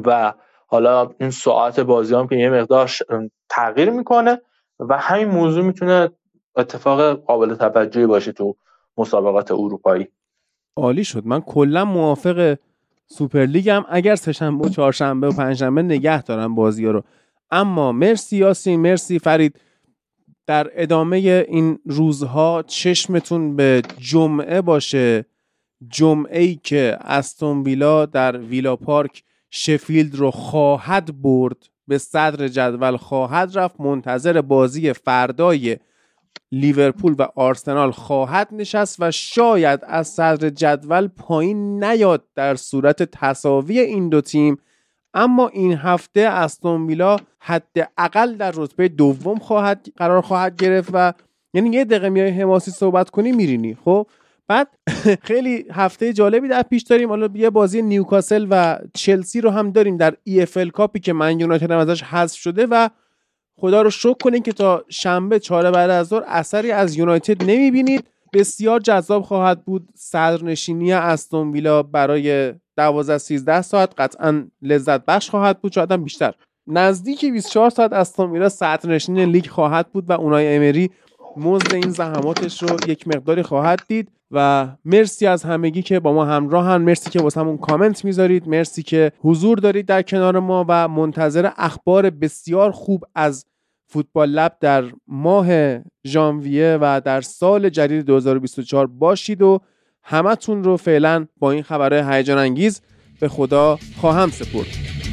و حالا این ساعت بازی هم که یه مقدار تغییر می‌کنه و همین موضوع می‌تونه اتفاق قابل توجهی باشه تو مسابقات اروپایی. عالی شد. من کلا موافق سوپرلیگم اگر سهشنبه و چهارشنبه و پنجشنبه نگه دارم بازی رو. اما مرسی یاسین مرسی فرید. در ادامه این روزها چشمتون به جمعه باشه. جمعه ای که استون ویلا در ویلا پارک شفیلد رو خواهد برد به صدر جدول خواهد رفت منتظر بازی فردای لیورپول و آرسنال خواهد نشست و شاید از صدر جدول پایین نیاد در صورت تصاوی این دو تیم. اما این هفته استون ویلا حداقل در رتبه دوم خواهد قرار خواهد گرفت و یعنی یه دقیقه میای حماسی صحبت کنی میرینی خب؟ بعد *laughs* خیلی هفته جالبی در پیش داریم. حالا یه بازی نیوکاسل و چلسی رو هم داریم در ای اف ال کاپی که من یونایتد هم ازش حذف شده و خدا رو شکر کنین که تا شنبه چهار بعد از ظهر اثری از یونایتد نمی‌بینید. بسیار جذاب خواهد بود. صدرنشینی استون ویلا برای 12 13 ساعت قطعا لذت بخش خواهد بود. شاید بیشتر. نزدیک 24 ساعت استون ویلا صدرنشین لیگ خواهد بود و اونای امری مزد این زحماتش رو یک مقداری خواهد دید. و مرسی از همگی که با ما همراهن. مرسی که واسه همون کامنت می‌ذارید. مرسی که حضور دارید در کنار ما و منتظر اخبار بسیار خوب از فوتبال لب در ماه ژانویه و در سال جدید 2024 باشید و همتون رو فعلا با این خبرهای هیجان انگیز به خدا خواهم سپرد.